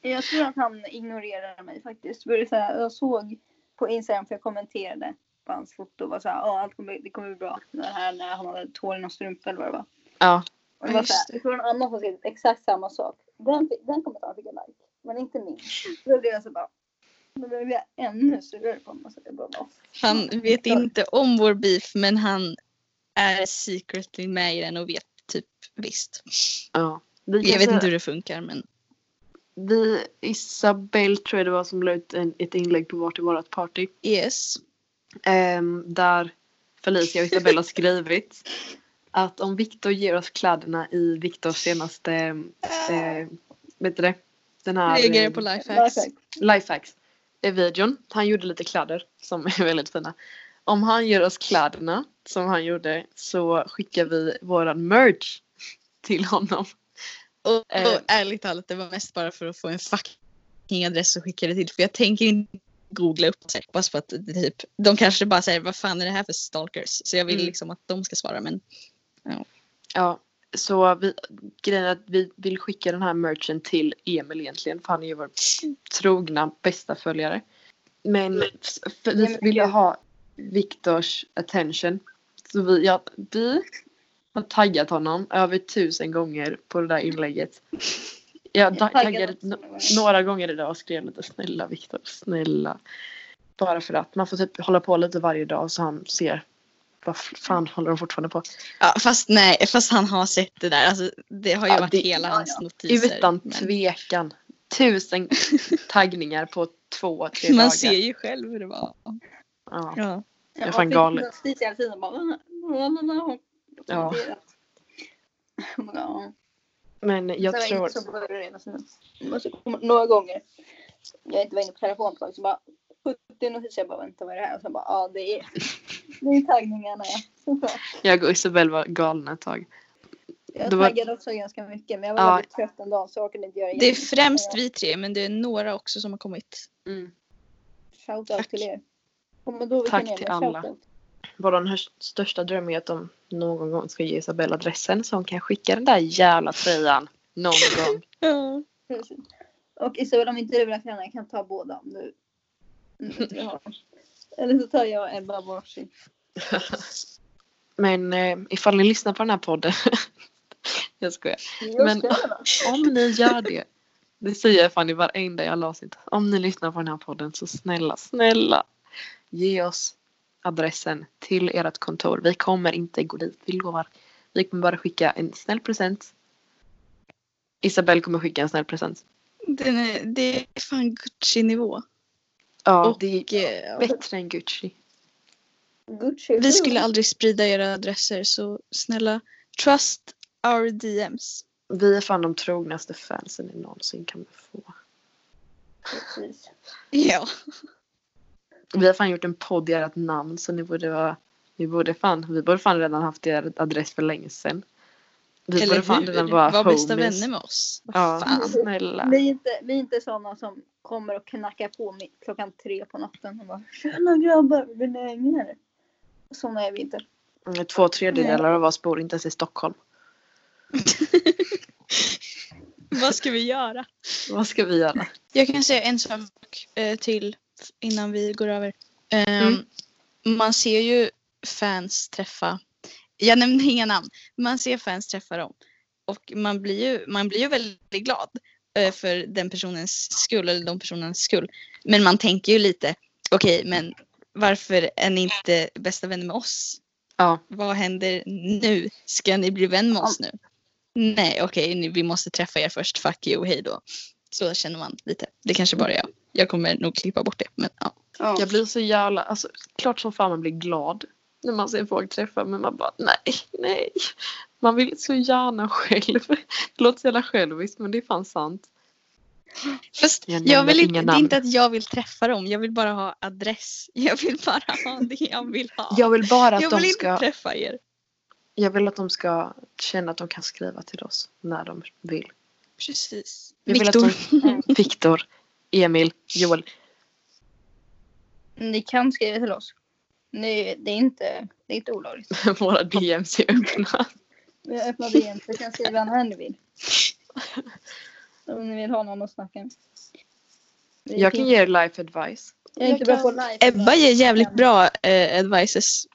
Jag tror att han ignorerar mig faktiskt. För så här, jag såg på Instagram för jag kommenterade på hans foto och var så här, "Ja, allt kommer, det kommer bli bra. Det här när han hade hål i någon strumpa eller vad det var. Ja, Och det var Ja, så här, jag tror en annan som skrev exakt samma sak. Den, den kommentaren fick jag like, men inte min. Då blev jag så bara, då blev jag ännu surare på honom. Så jag bara, "Vad Han fan?" vet inte om vår beef men han är secretly med i den och vet typ visst. ja. Vi Jag kan vet inte hur det funkar men Vi, Isabelle tror jag det var som la ut en, ett inlägg på vart i vårat party. yes. Ehm, där Felicia och Isabelle har (laughs) skrivit att om Viktor ger oss kläderna i Viktors senaste, eh, vet du det? Den här Reagerar eh, på lifehacks. Lifehack. Lifehacks. Eh, videon. Han gjorde lite kläder som är väldigt fina. Om han ger oss kläderna som han gjorde så skickar vi våran merch till honom. Och, Eh. och ärligt talat det var mest bara för att få en fucking adress och skicka det till. För jag tänker inte googla upp sig. Hoppas på att det typ, de kanske bara säger vad fan är det här för stalkers? Så jag vill Mm. liksom att de ska svara men Ja, så vi, grejen är att vi vill skicka den här merchen till Emil egentligen för han är ju vår trogna bästa följare. Men vi ville ha Viktors attention. Så vi, ja, vi har taggat honom över tusen gånger på det där inlägget. Jag taggade några gånger idag och skrev lite snälla Viktor, snälla. Bara för att man får typ hålla på lite varje dag så han ser vad fan håller de fortfarande på. ja, fast nej, fast han har sett det där. Alltså, det har ju Ja, varit det- hela ja, hans ja. notiser. Utan men tvekan. Tusen taggningar på två, tre man dagar. ser ju själv hur det var. Ja. Ja. är fan galet. "Ah, la, la, la", och Ja. Men jag Sen tror... så började det Några gånger. Jag inte var inne på tag så bara 70 notiser. Jag bara vänta vad är det här? Och sen bara ja det är, (laughs) det är taggningarna ja. (laughs) Jag och Isabelle var galna ett tag. Jag var- taggade också ganska mycket men jag var Ja. väldigt trött en dag så jag orkade inte göra Det är främst vi tre men det är några också som har kommit. Mm. Shoutout Tack. till er. Kommer då Tack till alla. shoutout. Vår största dröm är att de någon gång ska ge Isabelle adressen så hon kan skicka den där jävla tröjan någon gång. (laughs) Ja. Precis. Och Isabel om inte du vill ha jag kan ta båda om du (laughs) Eller så tar jag Ebba varsin. (laughs) Men eh, ifall ni lyssnar på den här podden. (laughs) jag skojar. Jag Men-. Om ni gör det. Det säger jag fan i varenda jävla avsnitt. Om ni lyssnar på den här podden så snälla, snälla. Ge oss adressen till ert kontor. Vi kommer inte gå dit, vi lovar. Vi kommer bara skicka en snäll present. Isabelle kommer skicka en snäll present. Den är, det är fan Gucci-nivå. Ja, Och, det är eh, bättre än Gucci. Gucci. Vi skulle aldrig sprida era adresser så snälla trust our DMs. Vi är fan de trognaste fansen ni någonsin kan få. Precis. Ja. Vi har fan gjort en podd i ert namn så ni borde vara vi borde fan, vi borde fan redan haft er adress för länge sedan. Vi Eller borde fan hur? redan vara Var bästa homies. vänner med oss. Vad Ja, fan. snälla. Vi är inte, vi är inte sådana som kommer och knackar på mig klockan tre på natten och bara Tjena grabbar, vill ni hänga här? Sådana är vi inte. Mm, Två tredjedelar av oss bor inte ens i Stockholm. (laughs) Vad ska vi göra? Vad ska vi göra? Jag kan säga en sak eh, till innan vi går över. Mm. Man ser ju fans träffa, jag nämnde inga namn, man ser fans träffa dem. Och man blir ju, man blir ju väldigt glad för den personens skull, eller de personens skull. Men man tänker ju lite, okej men varför är ni inte bästa vänner med oss? Ja, Vad händer nu? Ska ni bli vän med oss nu? Nej, okej, ni- vi måste träffa er först. Fuck you, hej då. Så känner man lite. Det kanske bara är jag. Jag kommer nog klippa bort det. Men ja. Ja. jag blir så jävla, alltså klart som fan man blir glad När man ser folk träffa men man bara nej, nej. Man vill så gärna själv. (laughs) Det låter så jävla själviskt men det är fan sant. Fast Jag jag, vill inte, det är inte att jag vill träffa dem. Jag vill bara ha adress. (laughs) Jag vill bara ha det jag vill ha. Jag vill bara att jag de vill ska, inte träffa er. jag vill att de ska känna att de kan skriva till oss när de vill. Precis. Jag Viktor. de, (laughs) Viktor, Emil, Joel. Ni kan skriva till oss. Ni, det, är inte, det är inte olagligt. Våra DMs är öppna. Vi har öppnat igen så kan skriva när ni vill. Om ni vill ha någon att snacka med. Jag kan ge er life advice. Jag är inte bra på live. Ebba ger jävligt bra eh, advices.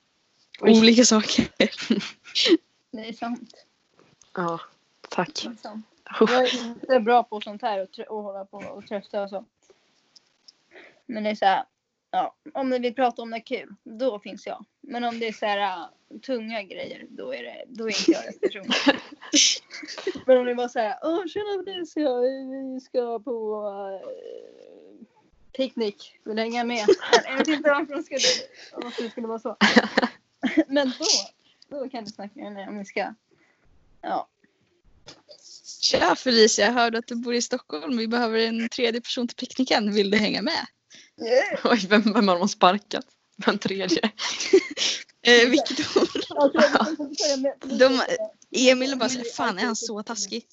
Oj. Olika saker. Det är sant. Ja, tack. Det är sant. Jag är inte bra på sånt här och, och hålla på och trösta och så. Men det är så här. Ja, om ni vill prata om det kul, då finns jag. Men om det är så här äh, tunga grejer, då är, det, då är inte jag rätt person. (laughs) Men om det var så här, åh tjena Felicia, vi ska på äh, picknick, vill du hänga med? Jag vet inte varför det skulle, varför det skulle vara så. (laughs) Men då, då kan du snacka med mig om vi ska, ja. Tja Felicia, jag hörde att du bor i Stockholm. Vi behöver en tredje person till picknicken. Vill du hänga med? (laughs) Oj, vem, vem har de sparkat? Den tredje. (laughs) Eh, Viktor. De- De, Emil bara såhär, fan är han så taskig?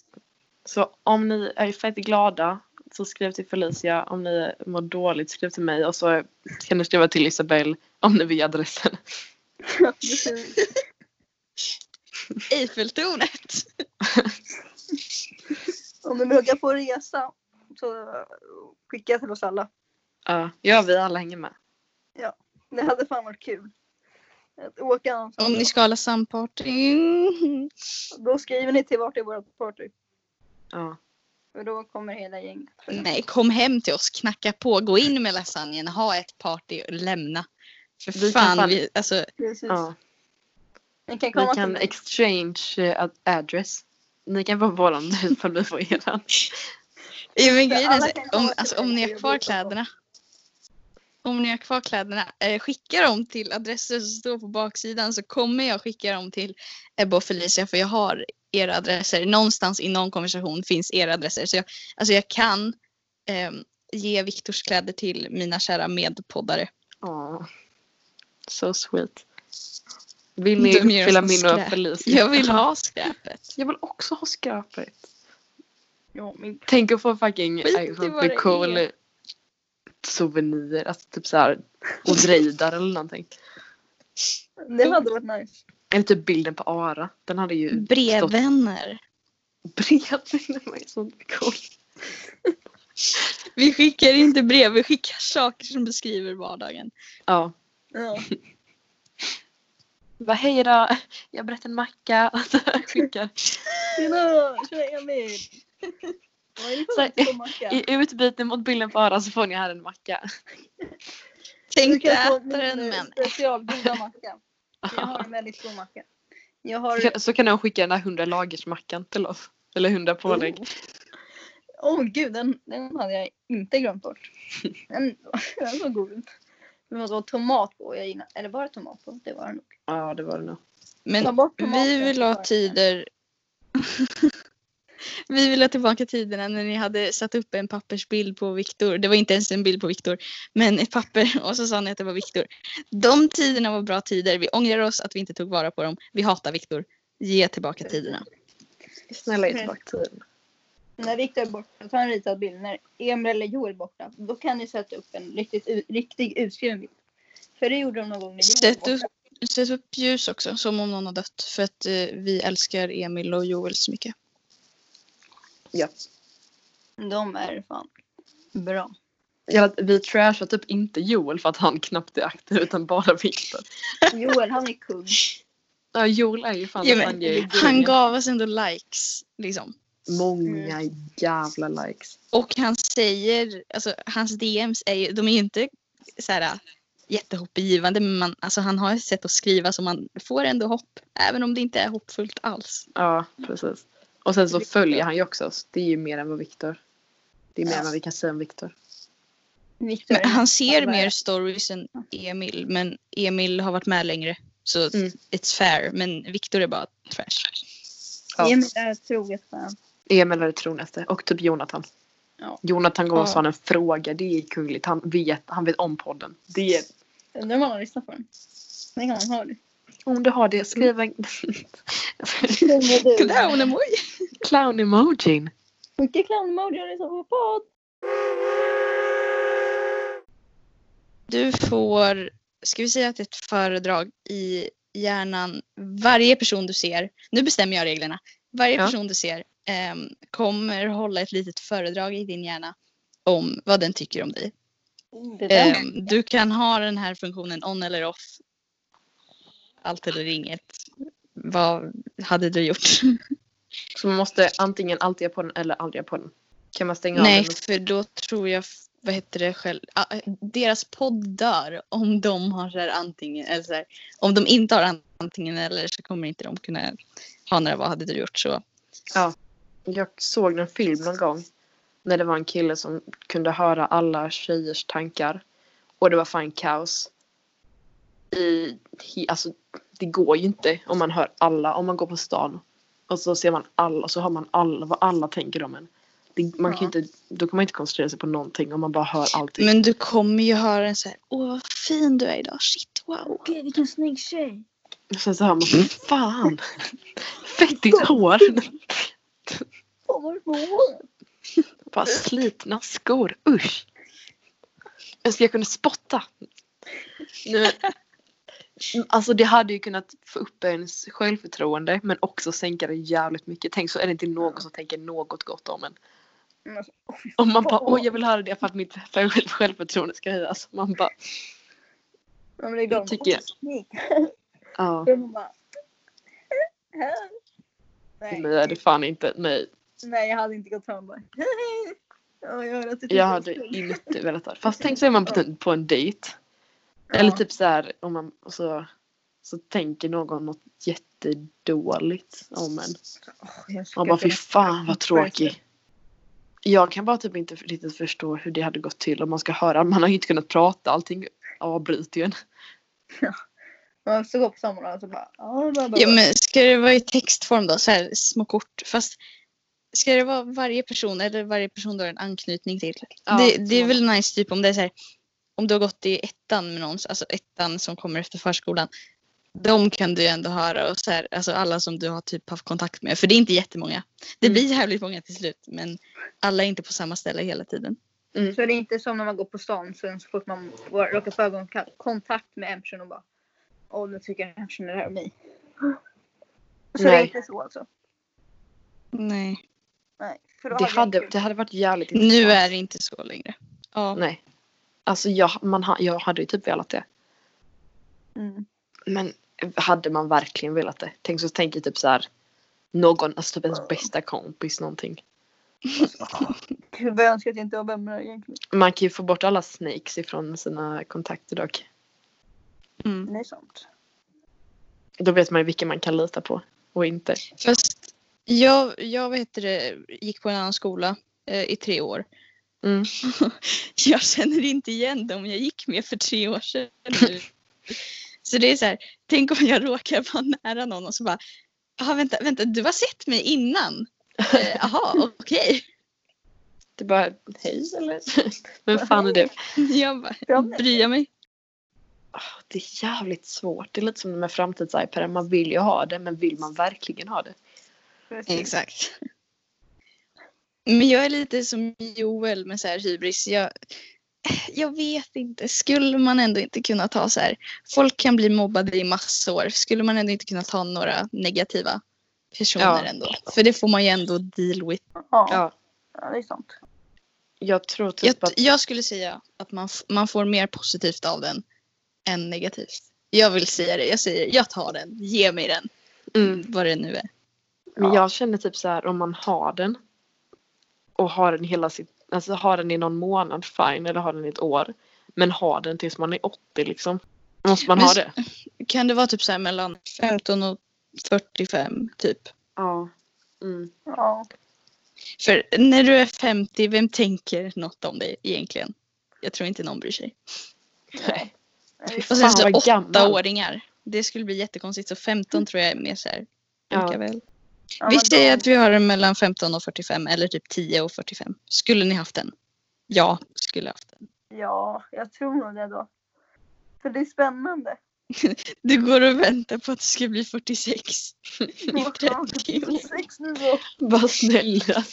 Så om ni är fett glada så skriv till Felicia. Om ni mår dåligt skriv till mig och så kan ni skriva till Isabelle om ni vill ge adressen. (laughs) Eiffeltornet. Om du vill åka på resa så skicka till oss alla. Ja, ja vi alla hänger med. Det hade fan varit kul. Att åka någonstans. Om ni ska hålla samparty. Då skriver ni till vart är vårt party. Ja. Och då kommer hela gänget. Nej, kom hem till oss, knacka på, gå in med lasagnen, ha ett party och lämna. För Vi fan, vi, alltså, Precis. ja. Ni kan Vi komma kan till exchange eh, ad- address. Ni kan få våran ifall vi får eran. ja, men grejen är om, alltså, om ni har kvar vara- kläderna. Om ni har kvar kläderna, eh, skicka dem till adresser som står på baksidan så kommer jag skicka dem till Ebba och Felicia för jag har era adresser. Någonstans i någon konversation finns era adresser. Så jag, alltså jag kan ehm, ge Viktors kläder till mina kära medpoddare. Åh. So sweet. Vill ni ger oss fylla någon min och. Felicia? Jag vill ha (laughs) skräpet. Jag vill också ha skräpet. Ja, Tänk att få fucking Skit i vad det är. Souvenir. Alltså typ såhär Odrejdar eller någonting. det hade varit nice. Eller typ bilden på Ara. Den hade ju stått Brevvänner. bredvid. Det var ju sånt coolt. Vi skickar inte brev, vi skickar saker som beskriver vardagen. Ja. Ja. (laughs) Bara hej då, jag berättat en macka. (laughs) Jag skickar. Tjena, tjena Emil. Så? I utbyte mot bilden på Ara så får ni här en macka. Du kan få äta den eh, men Specialgoda macka. Jag har en väldigt stor macka. Jag har... Så kan, så kan de skicka den där 100 lagers mackan till oss. Eller 100 pålägg. Åh oh, gud, den, den hade jag inte glömt bort. Den, (laughs) den såg god ut. Det måste vara tomat på. Jag gillar, eller var det tomat på? Det var det nog. Ja det var det nog. Men vi vill ha var tider. (laughs) vi vill ha tillbaka tiderna när ni hade satt upp en pappersbild på Viktor. Det var inte ens en bild på Viktor. Men ett papper (laughs) och så sa ni att det var Viktor. De tiderna var bra tider. Vi ångrar oss att vi inte tog vara på dem. Vi hatar Viktor. Ge tillbaka tiderna. Snälla ge tillbaka tiden. När Viktor är borta, ta en ritad bild. När Emil eller Joel är borta, då kan ni sätta upp en riktigt, riktig utskriven bild. För det gjorde de någon gång när Sätt var upp, sätt upp ljus också, som om någon har dött. För att eh, vi älskar Emil och Joel så mycket. Ja. De är fan bra. Ja, vi trashar typ inte Joel för att han knappt är aktiv utan bara Viktor. (laughs) Joel, han är kung. Ja, Joel är ju fan Ja, angelägna. Han gav oss ändå likes. Liksom. Många jävla likes. Och han säger, alltså hans DMs är ju, de är ju inte så här jättehoppgivande men man, alltså han har ett sätt att skriva så man får ändå hopp. Även om det inte är hoppfullt alls. Ja, precis. Och sen så följer han ju också oss. Det är ju mer än vad Viktor. Det är mer än vad vi kan säga om Viktor. Han ser alla- mer stories än Emil men Emil har varit med längre. Så Mm. it's fair. Men Viktor är bara trash. Ja. Emil är troget fan. Emil är det trognaste. Och typ Jonathan. Ja. Jonathan går och Ja. svarar en fråga. Det är kungligt. Han vet, han vet om podden. Det är, Undrar om man har lyssnat på den. Den kan man ha det. om du har det, skriv en Clown-emoji. (laughs) clown-emojin. Skicka clown-emoji och lyssna på podd. Du får, ska vi säga att det är ett föredrag i hjärnan. Varje person du ser, nu bestämmer jag reglerna. Varje Ja. person du ser ehm, kommer hålla ett litet föredrag i din hjärna om vad den tycker om dig. Ehm, du kan ha den här funktionen on eller off. Allt eller inget. Vad hade du gjort? (laughs) Så man måste antingen alltid ha på den eller aldrig ha på den. Kan man stänga Nej, av den? för då tror jag, vad heter det själv, ah, deras podd dör om de har så här antingen, eller så här, om de inte har antingen eller så kommer inte de kunna ha några vad hade du gjort så. Jag såg en film någon gång. När det var en kille som kunde höra alla tjejers tankar. Och det var fan kaos. I, alltså, det går ju inte om man hör alla. Om man går på stan. Och så ser man alla. Och så hör man alla, vad alla tänker om en. Det, man kan inte, då kan man inte koncentrera sig på någonting om man bara hör allting. Men du kommer ju höra en så här, åh vad fin du är idag, shit wow. Gud vilken snygg tjej. Och sen så hör man, fan! (laughs) Fettigt hår! Vad var det för hår? Bara slitna skor, usch! Jag ska jag kunna spotta. Nej, men, alltså det hade ju kunnat få upp ens självförtroende men också sänka det jävligt mycket. Tänk så är det inte någon som tänker något gott om en. Alltså, Om man bara åh jag vill höra det för att mitt själv- självförtroende ska höjas. Man bara Ja, men det är de Tycker jag. Ja. (laughs) Bara. Nej. Nej det fan inte, nej. Nej jag hade inte gått fram bara. Ja, jag hade snygg. inte velat ha det. Fast tänk så är man på en, på en dejt. Eller typ så här om man så, så tänker någon något jättedåligt om en. Ska Man bara fy fan vad tråkig. Jag kan bara typ inte riktigt förstå hur det hade gått till om man ska höra. Man har ju inte kunnat prata, allting avbryter ju en. Man så går på samma och så bara. Ja, Ja men ska det vara i textform då, så här små kort. Fast ska det vara varje person eller varje person du har en anknytning till? Ja, det, det är väl nice typ om det är så här, om du har gått i ettan med någon, alltså ettan som kommer efter förskolan. De kan du ju ändå höra och så här, alltså alla som du har typ haft kontakt med. För det är inte jättemånga. Det Mm. blir jävligt många till slut men alla är inte på samma ställe hela tiden. Så det är inte som när man går på stan sen så fort man råkar få ögonkontakt med en person och bara. Åh nu tycker den här personen det här om mig. Så det är Nej. inte så alltså. Nej. Nej. Det hade jag det hade varit jävligt intressant. Nu är det inte så längre. Ja. Nej. Alltså jag, man, ha- jag hade ju typ velat det. Mm. Men hade man verkligen velat det? Tänk så tänker typ så här. Någon, alltså typ ens bästa kompis någonting. (laughs) Gud vad jag önskar att jag inte var vän med det egentligen. Man kan ju få bort alla snakes ifrån sina kontakter dock. Mm. Det är sant. Då vet man ju vilka man kan lita på och inte. Fast jag, jag vet det, gick på en annan skola eh, i tre år. Mm. (laughs) Jag känner inte igen dem jag gick med för tre år sedan. nu. (laughs) Så det är så här, tänk om jag råkar vara nära någon och så bara, jaha vänta, vänta, du har sett mig innan? Eh, Jaha, (laughs) okej. Det är bara, hej eller? Vem fan är det? Jag bara, Ja, men- bryr jag mig? Ah, Det är jävligt svårt. Det är lite som med framtids-iPaden. Man vill ju ha det men vill man verkligen ha det? Exakt. Men jag är lite som Joel med så här hybris. Jag, jag vet inte. Skulle man ändå inte kunna ta så här. Folk kan bli mobbade i massor. Skulle man ändå inte kunna ta några negativa personer Ja. ändå? För det får man ju ändå deal with. Ja. Ja. ja, det är sant. Jag tror typ Jag, att jag skulle säga att man, man får mer positivt av den än negativt. Jag vill säga det. Jag säger jag tar den. Ge mig den. mm, Vad det nu är. Men Ja. jag känner typ så här om man har den. Och har den hela sitt, alltså har den i någon månad fine eller har den i ett år. Men har den tills man är 80 liksom. Måste man Men ha det? Kan det vara typ så här mellan 15 och 45 typ? Ja. Mm. Ja. För när du är 50, vem tänker något om dig egentligen? Jag tror inte någon bryr sig. Nej. Och sen så åttaåringar. Det skulle bli jättekonstigt. Så 15 tror jag är mer så här. Ja. Väl. Ja, Vi säger att vi har den mellan 15 och 45 eller typ 10 och 45. Skulle ni haft den? Ja, skulle jag haft den. Ja, jag tror nog det då. För det är spännande. (laughs) Du går och väntar på att det ska bli 46 (laughs) i Vad fan, 30 år. Bara snälla.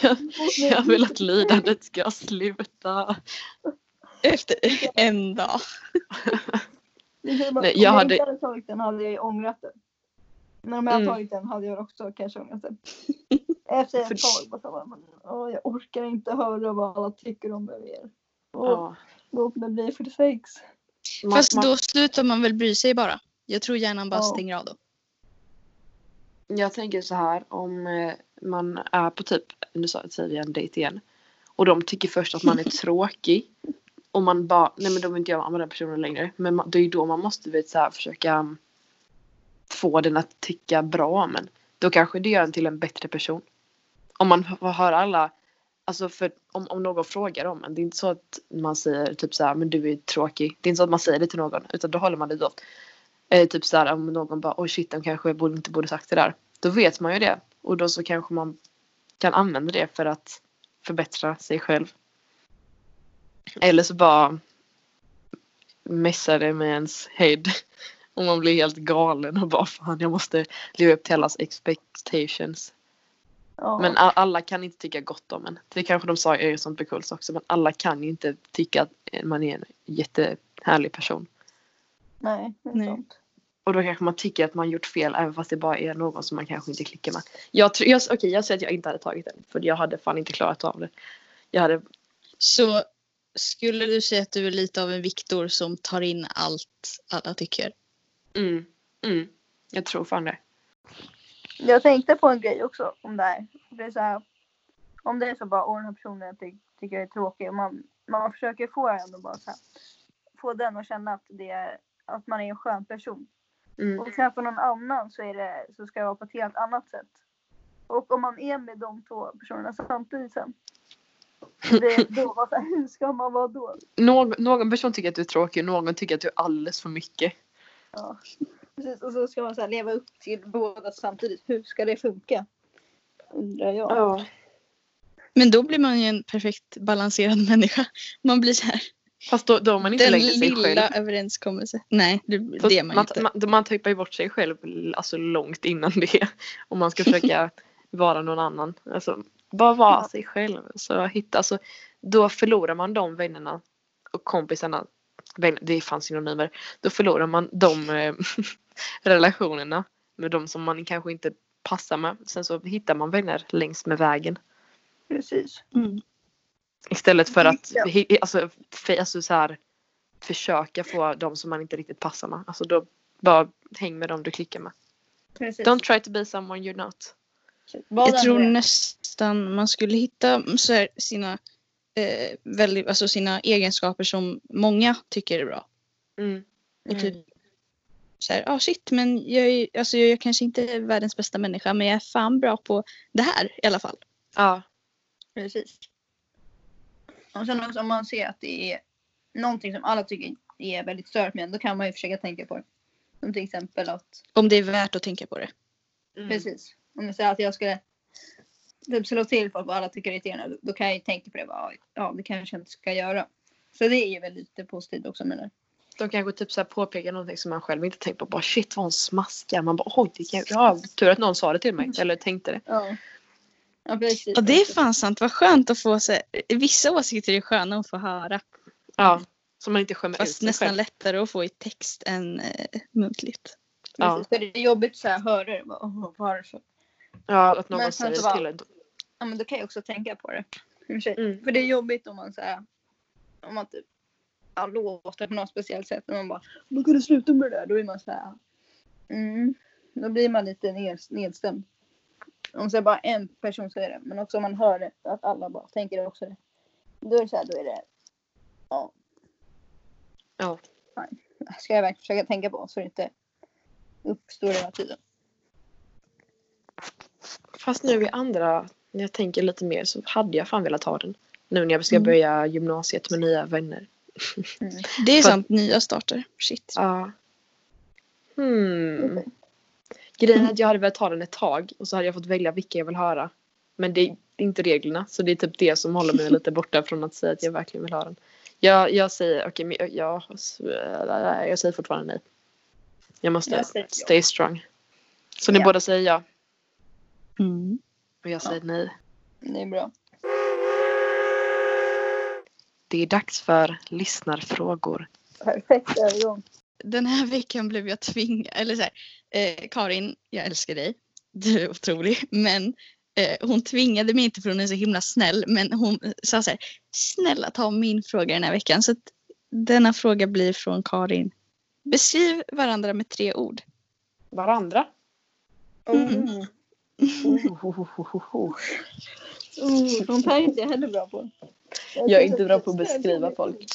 (laughs) Jag, jag vill att lidandet ska sluta. Efter en dag. Det är bara- Nej, om jag jag hade- hade tagit den hade jag ångrat det. Men om jag hade Mm. tagit den hade jag också kanske ångrat det. Efter ett tag bara så men, åh, jag orkar inte höra vad alla tycker om er. Och Ja. låt mig bli 46. Man, Fast man, då slutar man väl bry sig bara. Jag tror hjärnan bara Ja. stänger av då. jag tänker så här om eh, man är på typ, nu sa jag säger en dejt igen. Och de tycker först att man är (laughs) tråkig. Och man bara, nej men då vill inte jag vara med den personen längre. Men man, det är ju då man måste vet, så här, försöka um, få den att tycka bra om en. Då kanske det gör en till en bättre person. Om man får höra alla, alltså för om, om någon frågar om en. Det är inte så att man säger typ så här, men du är tråkig. Det är inte så att man säger det till någon. Utan då håller man det då. Eh, typ så här om någon bara, oj shit, de kanske borde, inte borde sagt det där. Då vet man ju det. Och då så kanske man kan använda det för att förbättra sig själv. Eller så bara messar det med ens head. Och man blir helt galen och bara fan jag måste leva upp till allas expectations. Ja. Men alla kan inte tycka gott om en. Det kanske de sa i Ericsson Bekulls också. Men alla kan ju inte tycka att man är en jättehärlig person. Nej, det är Nej. sant. Och då kanske man tycker att man gjort fel även fast det bara är någon som man kanske inte klickar med. Jag, tror, jag, okej, jag säger att jag inte hade tagit den. För jag hade fan inte klarat av det. Jag hade, Så skulle du säga att du är lite av en Viktor som tar in allt alla tycker? Mm, mm, jag tror fan det. Jag tänkte på en grej också om det här. Det är så här om det är så bara, åh den här personen ty tycker jag är tråkig. Och man, man försöker få den att bara så här, få den att känna att, det är, att man är en skön person. Mm. Och för någon annan så, är det, så ska det vara på ett helt annat sätt. Och om man är med de två personerna samtidigt sen. Det, då, här, (laughs) hur ska man vara då? Någon, någon person tycker att du är tråkig och någon tycker att du är alldeles för mycket. Ja. Precis, och så ska man så här leva upp till båda samtidigt. Hur ska det funka? Undrar jag. Ja. Men då blir man ju en perfekt balanserad (laughs) människa. Man blir så här. Fast då, då har man inte Den längre sig lilla själv. överenskommelse. Nej, det, Fast det är man man, inte. man, man tappar ju bort sig själv alltså långt innan det. Om man ska försöka (laughs) vara någon annan. Alltså, bara vara Ja. sig själv. Så hitta, alltså, då förlorar man de vännerna och kompisarna. Det är fan synonymer. Då förlorar man de eh, (laughs) relationerna med de som man kanske inte passar med. Sen så hittar man vänner längs med vägen. Precis. Mm. Istället för att Ja. alltså, för, alltså, så här, försöka få de som man inte riktigt passar med. Alltså då bara häng med dem du klickar med. Precis. Don't try to be someone you're not. Vad Jag tror det nästan man skulle hitta så här, sina, eh, väldigt, alltså sina egenskaper som många tycker är bra. Mm. Och Mm. typ så här, ah shit men jag, är, alltså, jag är kanske inte är världens bästa människa men jag är fan bra på det här i alla fall. Ja. Precis. Och sen också om man ser att det är någonting som alla tycker är väldigt stört med en, då kan man ju försöka tänka på det. Som till exempel att, Om det är värt att tänka på det. Mm. precis. Om jag säger att jag skulle typ slå till folk vad alla tycker är irriterande, då kan jag ju tänka på det. Bara, ja, det kanske jag inte ska göra. Så det är ju väl lite positivt också menar jag. De kanske typ så här påpekar någonting som man själv inte tänkt på. Bara shit vad hon smaskar. Man bara oj, det kan, ja, tur att någon sa det till mig. Eller tänkte det. Ja. Ja, precis. Och det är fan sant, vad skönt att få här, vissa åsikter är sköna att få höra. Ja. Så man inte skämmer ut Fast sig nästan själv. lättare att få i text än eh, muntligt. Ja. Precis. För det är jobbigt så här, höra det. Bara, "Åh, varför? Ja, att någon säger bara- till en. Ja, men då kan jag också tänka på det. Mm. För det är jobbigt om man här, om man typ ja, låter på något speciellt sätt. Och man bara, då kan du sluta med det där. Då är man så här, mm. Då blir man lite ned, nedstämd. Om så bara en person säger det. Men också om man hör det, att alla bara tänker också. Det. Då är det så här, då är det, ja. Ja. Ska jag verkligen försöka tänka på så det inte uppstår hela tiden. Fast nu i andra, när jag tänker lite mer så hade jag fan velat ha den. Nu när jag ska Mm. börja gymnasiet med nya vänner. (laughs) Det är För- sant, nya starter. Shit. Ja. Hmm. Grejen är att jag hade velat ha den ett tag och så hade jag fått välja vilka jag vill höra. Men det är inte reglerna så det är typ det som håller mig lite borta från att säga att jag verkligen vill ha den. Jag, jag säger okej, men jag, jag, jag säger fortfarande nej. Jag måste Jag stay strong. Så ni Ja. båda säger ja Mm. och jag säger nej. Det är bra. Det är dags för lyssnarfrågor. Perfekt övergång. Den här veckan blev jag tvingad, eller så här, eh, Karin, jag älskar dig. Du är otrolig. Men eh, hon tvingade mig inte för hon är så himla snäll. Men hon sa så här, snälla ta min fråga den här veckan. Så att denna fråga blir från Karin. Beskriv varandra med tre ord. Varandra? Mm. Oh. Oh. Oh, sånt här är inte jag heller bra på. Jag är inte bra på att beskriva folk.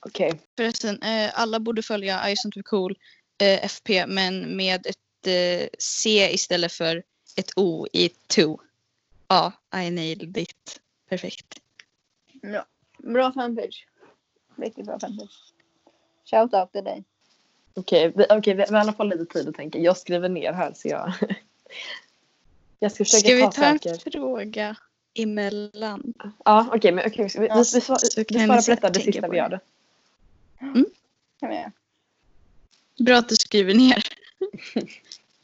Okej. Förresten, eh, alla borde följa I sånt var cool eh, FP men med ett eh, C istället för ett O i to. Ja, I nailed it. Perfekt. Bra. Bra fanpage. Riktigt bra fanpage. Shout out till dig. Okej, vi, okej, vi vi har i alla fall lite tid att tänka. Jag skriver ner här så jag... (laughs) jag ska försöka Ska vi ta ta en saker. fråga emellan? Ja, okej, men okej. vi, vi, Ja, vi, vi, svar- vi svarar på detta det sista på vi gör. det. Kan vi göra. Bra att du skriver ner. (laughs)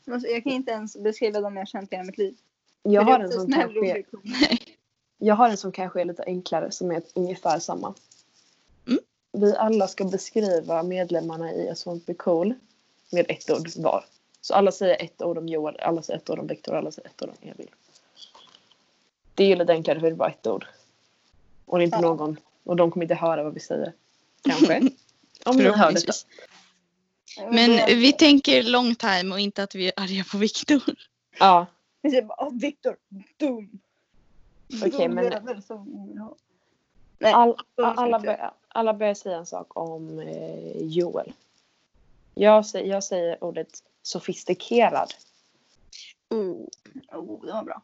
Alltså, jag kan inte ens beskriva dem jag känt i hela mitt liv. Jag har, en som kanske, (laughs) jag har en som kanske är lite enklare som är ungefär samma. Mm. Vi alla ska beskriva medlemmarna i A Swamp Be Cool med ett ord var. Så alla säger ett ord om Joel, alla säger ett ord om Viktor, alla säger ett ord om Emil. Det är ju lite enklare för det är bara ett ord. Och det är inte Ja. någon, och de kommer inte höra vad vi säger. Kanske. (laughs) Om ni hör detta. Men vi tänker long time och inte att vi är arga på Viktor. Ja, Vi säger bara oh, Viktor, dum. Okej, Dum men-. Nej, all, så alla, bör, alla börjar säga en sak om eh, Joel. Jag jag säger ordet sofistikerad. Oh. Oh, det var bra.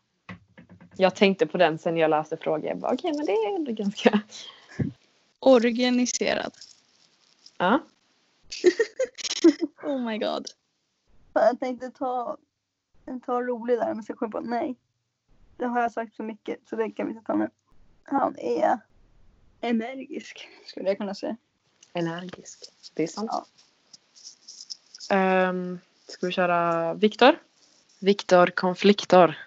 Jag tänkte på den sen jag läste frågan. Jag bara, Okej, men det är ändå ganska... Organiserad. Ja. (laughs) Oh my god. Jag tänkte ta en ta rolig där men så kom jag på nej. Det har jag sagt så mycket så det kan vi inte ta nu. Han är energisk skulle jag kunna säga. Energisk. Det är sant. Ja. Ehm, ska vi köra Viktor? Viktor konfliktor.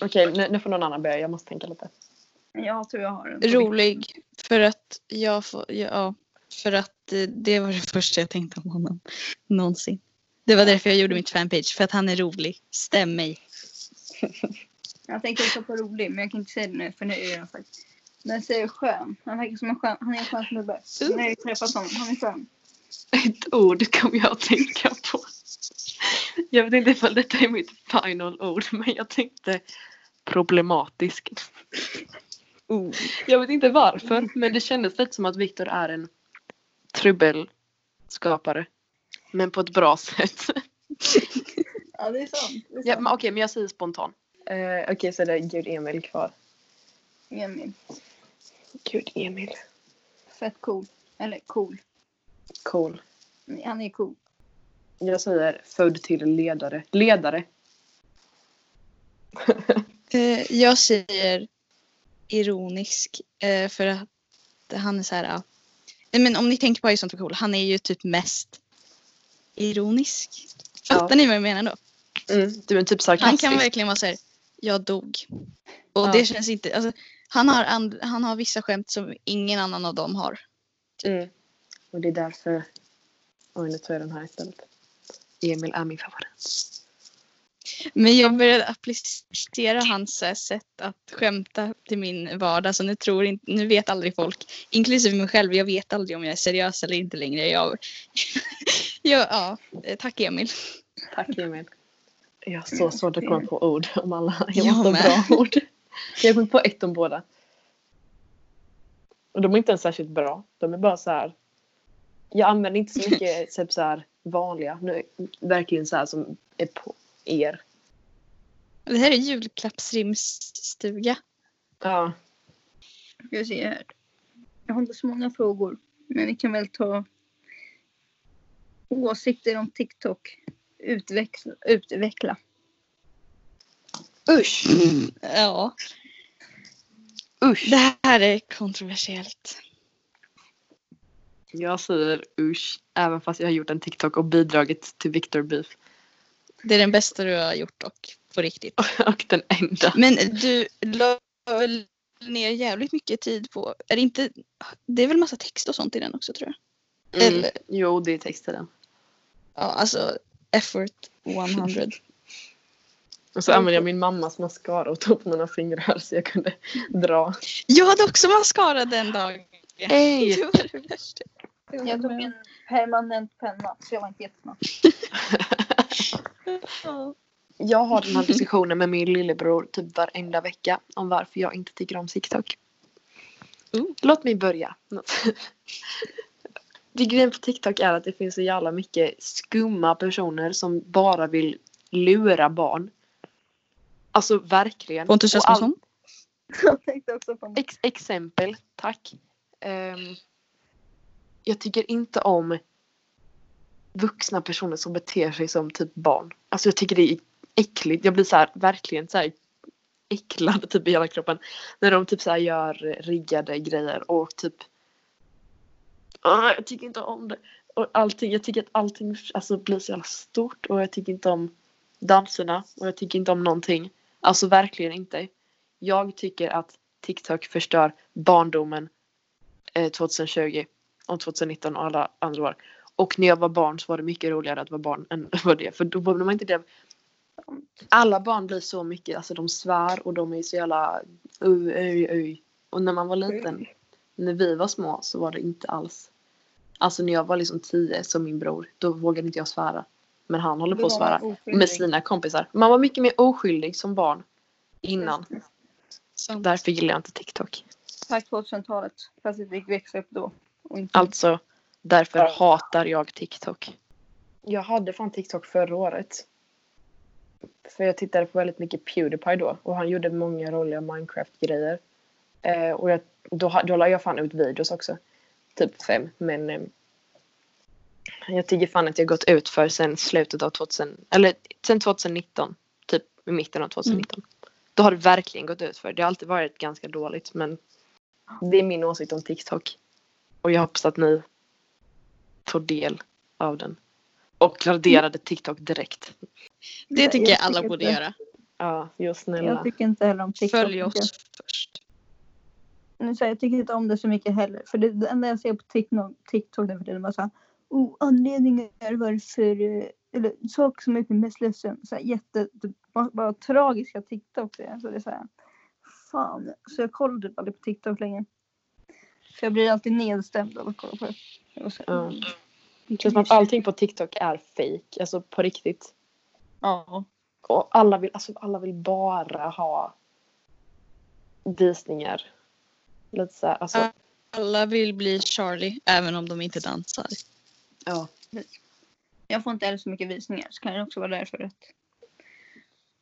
Okej, nu, nu får någon annan börja. Jag måste tänka lite. Jag tror jag har en. Rolig. För att jag får, ja, för att eh, det var det första jag tänkte om honom. Någonsin. Det var därför jag gjorde mitt fanpage. För att han är rolig. Stäm mig. (laughs) Jag tänkte också på rolig men jag kan inte säga det nu för nu är jag sagt. Men jag säger skön. Han verkar som en skön. Han är en skön snubbe. Jag har ju träffat honom. Han är skön. Ett ord kommer jag att tänka på. Jag vet inte ifall detta är mitt final ord, men jag tänkte problematisk. Oh. Jag vet inte varför, men det kändes lite som att Viktor är en trubbelskapare. Men på ett bra sätt. Ja det är sant. Det är Ja, sant. men Okej, men jag säger spontan. Eh, Okej, så är det Gud Emil kvar. Emil. Gud Emil. Fett cool. Eller cool. Cool. Han är cool. Jag säger född till ledare. Ledare. (laughs) Eh, jag säger ironisk. Eh, för att han är så här. ja. Nej, men om ni tänker på sånt för cool. Han är ju typ mest ironisk. Fattar Ja. ni vad jag menar då? Mm, du är typ Han sarkastisk. kan verkligen vara så här. Jag dog. Och Ja. det känns inte. Alltså, han, har and, han har vissa skämt som ingen annan av dem har. Mm. Och det är därför... Oj, nu tar jag den här istället. Emil är min favorit. Men jag började applicera hans så här, sätt att skämta till min vardag. Så nu, tror inte, nu vet aldrig folk, inklusive mig själv, jag vet aldrig om jag är seriös eller inte längre. Jag, (laughs) jag, ja, eh, tack Emil. Tack Emil. Jag har så svårt att komma på ord om alla. Jag Jag måste ha bra ord. Jag har kommit på ett om båda. Och de är inte ens särskilt bra. De är bara så här. Jag använder inte så mycket (laughs) typ så här vanliga. Nu, verkligen så här som är på er. Det här är julklappsrimsstuga. Ja. Ska se här. Jag har inte så många frågor. Men vi kan väl ta. Åsikter om TikTok. Utveckla. utveckla. Usch! Ja, Usch! det här är kontroversiellt. Jag säger usch, även fast jag har gjort en TikTok och bidragit till Victor Beef. Det är den bästa du har gjort och på riktigt. (laughs) Och den enda. Men du la väl ner jävligt mycket tid på, är det inte, det är väl massa text och sånt i den också tror jag? Mm. Eller- Jo, det är text i den. Ja, alltså effort 100. (laughs) Och så använde jag min mammas mascara och tog på mina fingrar så jag kunde (laughs) dra. Jag hade också mascara den dagen. Hej! Det var det värsta. Jag tog en permanent penna så jag var inte jättesnabb. Ja. (laughs) Jag har den här diskussionen med min lillebror typ varenda vecka om varför jag inte tycker om TikTok. Oh. Låt mig börja. Det grejen på TikTok är att det finns så jävla mycket skumma personer som bara vill lura barn. Alltså verkligen. Pontus all- Rasmusson? (laughs) Det. Ex exempel, tack. Ehm, jag tycker inte om vuxna personer som beter sig som typ barn. Alltså jag tycker det är äckligt. Jag blir så här, verkligen så här äcklad typ i hela kroppen. När de typ så här gör riggade grejer och typ Ah, jag tycker inte om det. Och allting, jag tycker att allting alltså, blir så jävla stort och jag tycker inte om danserna och jag tycker inte om någonting. Alltså verkligen inte. Jag tycker att TikTok förstör barndomen eh, 2020 och 2019 och alla andra år. Och när jag var barn så var det mycket roligare att vara barn än (laughs) vad det. För då var man inte det. Alla barn blir så mycket, alltså de svär och de är så jävla uj, uj, uj. Och när man var liten, när vi var små så var det inte alls. Alltså när jag var liksom tio som min bror, då vågade inte jag svära. Men han håller på att svära med sina kompisar. Man var mycket mer oskyldig som barn innan. Därför gillar jag inte TikTok. Tack 2000-talet. Fast vi fick växa upp då. Alltså, därför hatar jag TikTok. Jag hade fan TikTok förra året. För jag tittade på väldigt mycket Pewdiepie då och han gjorde många roliga Minecraft-grejer. Eh, och jag, då, då la jag fan ut videos också. Typ fem, men eh, jag tycker fan att jag gått ut för sen slutet av 2000, eller sen 2019. Typ i mitten av 2019. Då har det verkligen gått ut för. Det har alltid varit ganska dåligt men det är min åsikt om TikTok. Och jag hoppas att ni får del av den. Och raderade TikTok direkt. Det tycker jag Jag alla borde inte- göra. Ja, jo Jag snälla. tycker inte heller om TikTok. Följ oss först. Nu säger jag, jag tycker inte om det så mycket heller. För det, det enda jag ser på TikTok, TikTok nu för tiden är bara såhär. Oh, anledningar varför. eh, Eller saker som gjort mig mest ledsen. Så här, jätte, typ, bara, bara tragiska TikTok. Så det är så här, fan. Så jag kollar typ aldrig på TikTok längre. För jag blir alltid nedstämd av att kolla på det. Mm. Det känns som att allting på TikTok är fake. Alltså på riktigt. Ja. Och alla vill, alltså, alla vill bara ha visningar. Lite så här, alltså. Alla vill bli Charlie även om de inte dansar. Ja. Jag får inte heller så mycket visningar. Så kan det också vara därför att.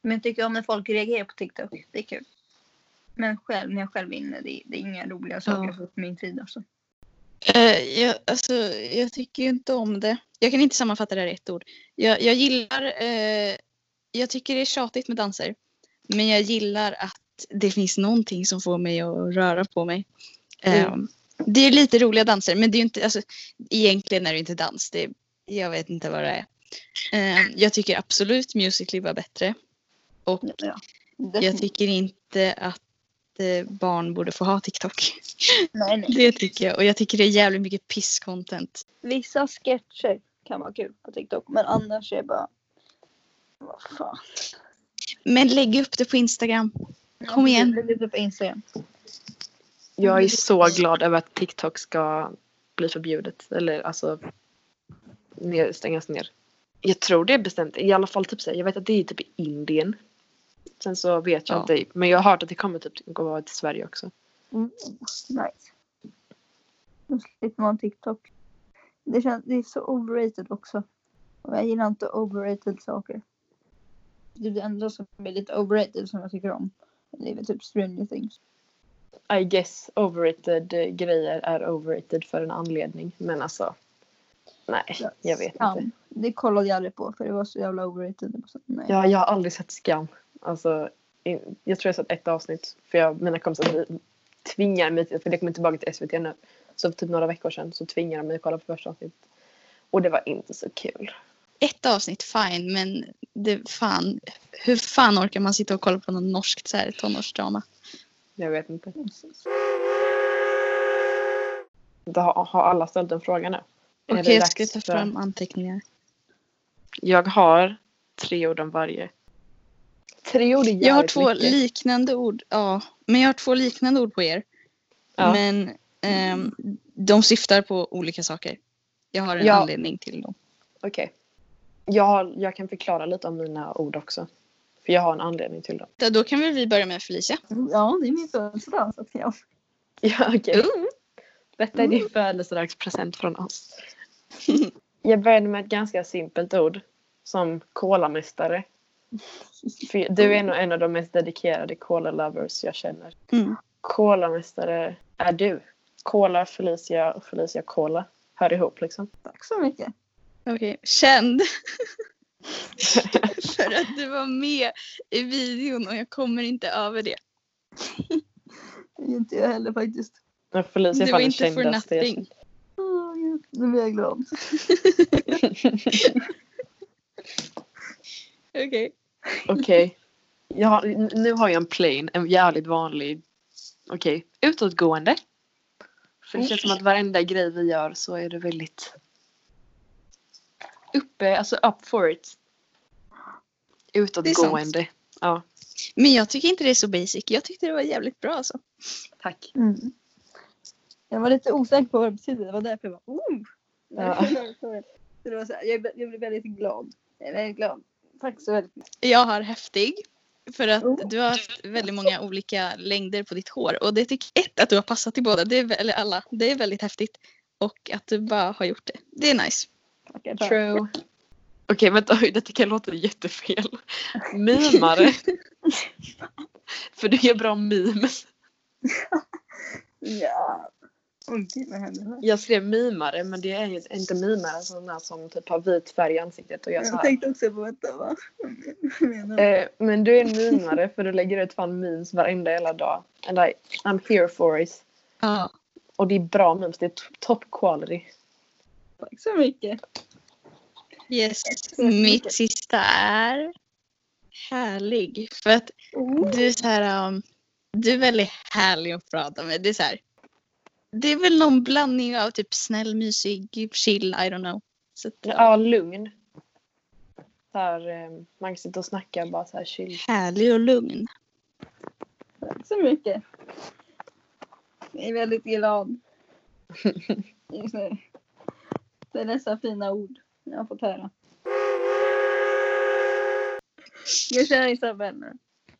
Men jag tycker om när folk reagerar på TikTok. Det är kul. Men själv, när jag själv är inne, det, det är inga roliga saker Ja. för min tid alltså. Eh, jag, alltså, jag tycker ju inte om det. Jag kan inte sammanfatta det här i ett ord. Jag, jag gillar, eh, jag tycker det är tjatigt med danser. Men jag gillar att det finns någonting som får mig att röra på mig. Mm. Det är lite roliga danser men det är ju inte, alltså, egentligen är det inte dans. Det, jag vet inte vad det är. Eh, jag tycker absolut Musical.ly var bättre. Och Ja, jag tycker inte att eh, barn borde få ha TikTok. (laughs) nej, nej. Det tycker jag. Och jag tycker det är jävligt mycket piss-content. Vissa sketcher kan vara kul på TikTok. Men annars är det bara. Vad fan. Men lägg upp det på Instagram. Kom igen. Lägg ut det på Instagram. Jag är så glad över att TikTok ska bli förbjudet. Eller alltså ner, stängas ner. Jag tror det är bestämt. I alla fall typ så här, jag vet att det är typ i Indien. Sen så vet jag Ja. inte. Men jag har hört att det kommer typ gå till Sverige också. Mm. Nice. Då slipper man TikTok. Det, känns, det är så overrated också. Och jag gillar inte overrated saker. Det är det enda som är lite overrated som jag tycker om. Det är väl typ Stranger Things. I guess overrated grejer är overrated för en anledning. Men alltså. Nej, jag vet Ja, inte. det kollade jag aldrig på för det var så jävla overrated. Så, nej. Ja, jag har aldrig sett Skam. Alltså, jag tror jag sett ett avsnitt. För jag, mina kompisar tvingar mig för det kommer tillbaka till SVT nu. Så för typ några veckor sedan så tvingade de mig att kolla på första avsnittet. Och det var inte så kul. Ett avsnitt fine men det fan. Hur fan orkar man sitta och kolla på något norskt så här tonårsdrama? Jag vet inte. Då har, har alla ställt en fråga nu? Är Okej det jag ska ta för- fram anteckningar. Jag har tre ord om varje. Tre ord är jävligt Jag har två mycket. liknande ord. Ja, men jag har två liknande ord på er. Ja. Men ehm, de syftar på olika saker. Jag har en Ja. anledning till dem. Okej. Jag, har- jag kan förklara lite om mina ord också. För jag har en anledning till dem. Då, då kan väl vi börja med Felicia. Ja, det är min födelsedag. Så att jag... Ja, okej. Detta är din födelsedagspresent från oss. (laughs) Jag började med ett ganska simpelt ord. Som kolamästare. För du är nog en av de mest dedikerade cola-lovers jag känner. Mm. Kolamästare är du. Cola, Felicia och Felicia Cola hör ihop liksom. Tack så mycket. Okej, känd. (laughs) För att du var med i videon och jag kommer inte över det. (laughs) Inte jag heller faktiskt. Men Felicia fan var inte jag nothing. Nu blir jag glad. (laughs) Okej. Okej. Jag har- Nu har jag en plain, en jävligt vanlig, okej, utåtgående. För det känns som att varenda grej vi gör så är det väldigt uppe, alltså up for it. Utåtgående. Ja, Men jag tycker inte det är så basic. Jag tyckte det var jävligt bra alltså. tack. Mm. Jag var lite osäker på vad det betydde. Det var därför jag var oh! Ja. Så (laughs) det var så här, jag, jag blev väldigt glad. Jag är väldigt glad. Tack så väldigt mycket. Jag har häftig. För att Oh. du har haft väldigt många olika längder på ditt hår. Och det tycker ett att du har passat till båda. Det är, eller alla. Det är väldigt häftigt. Och att du bara har gjort det. Det är nice. Tack. True. Okej, vänta, oj, detta kan låta jättefel. Mimare. (laughs) För du gör bra memes. Ja. Gud vad här? Jag skrev mimare, men det är inte mimare sån där som typ har vit färg i ansiktet och gör Jag tänkte också på detta va? Eh, men du är en mimare för du lägger ut fan memes varenda jävla dag. And I, I'm here for it. Ja. Och det är bra memes, det är top quality. Tack så mycket. Yes. så mycket. Mitt sista är härlig. För att Oh. du är så här. Um, du är väldigt härlig att prata med. Det är så här. Det är väl någon blandning av typ snäll, mysig, chill, I don't know. Så att, Ja, lugn. Så här, eh, man kan sitta och snacka bara så här chill. Härlig och lugn. Tack så mycket. Jag är väldigt glad. (laughs) Just nu. Det är dessa fina ord jag har fått höra. Jag känner Isabelle nu.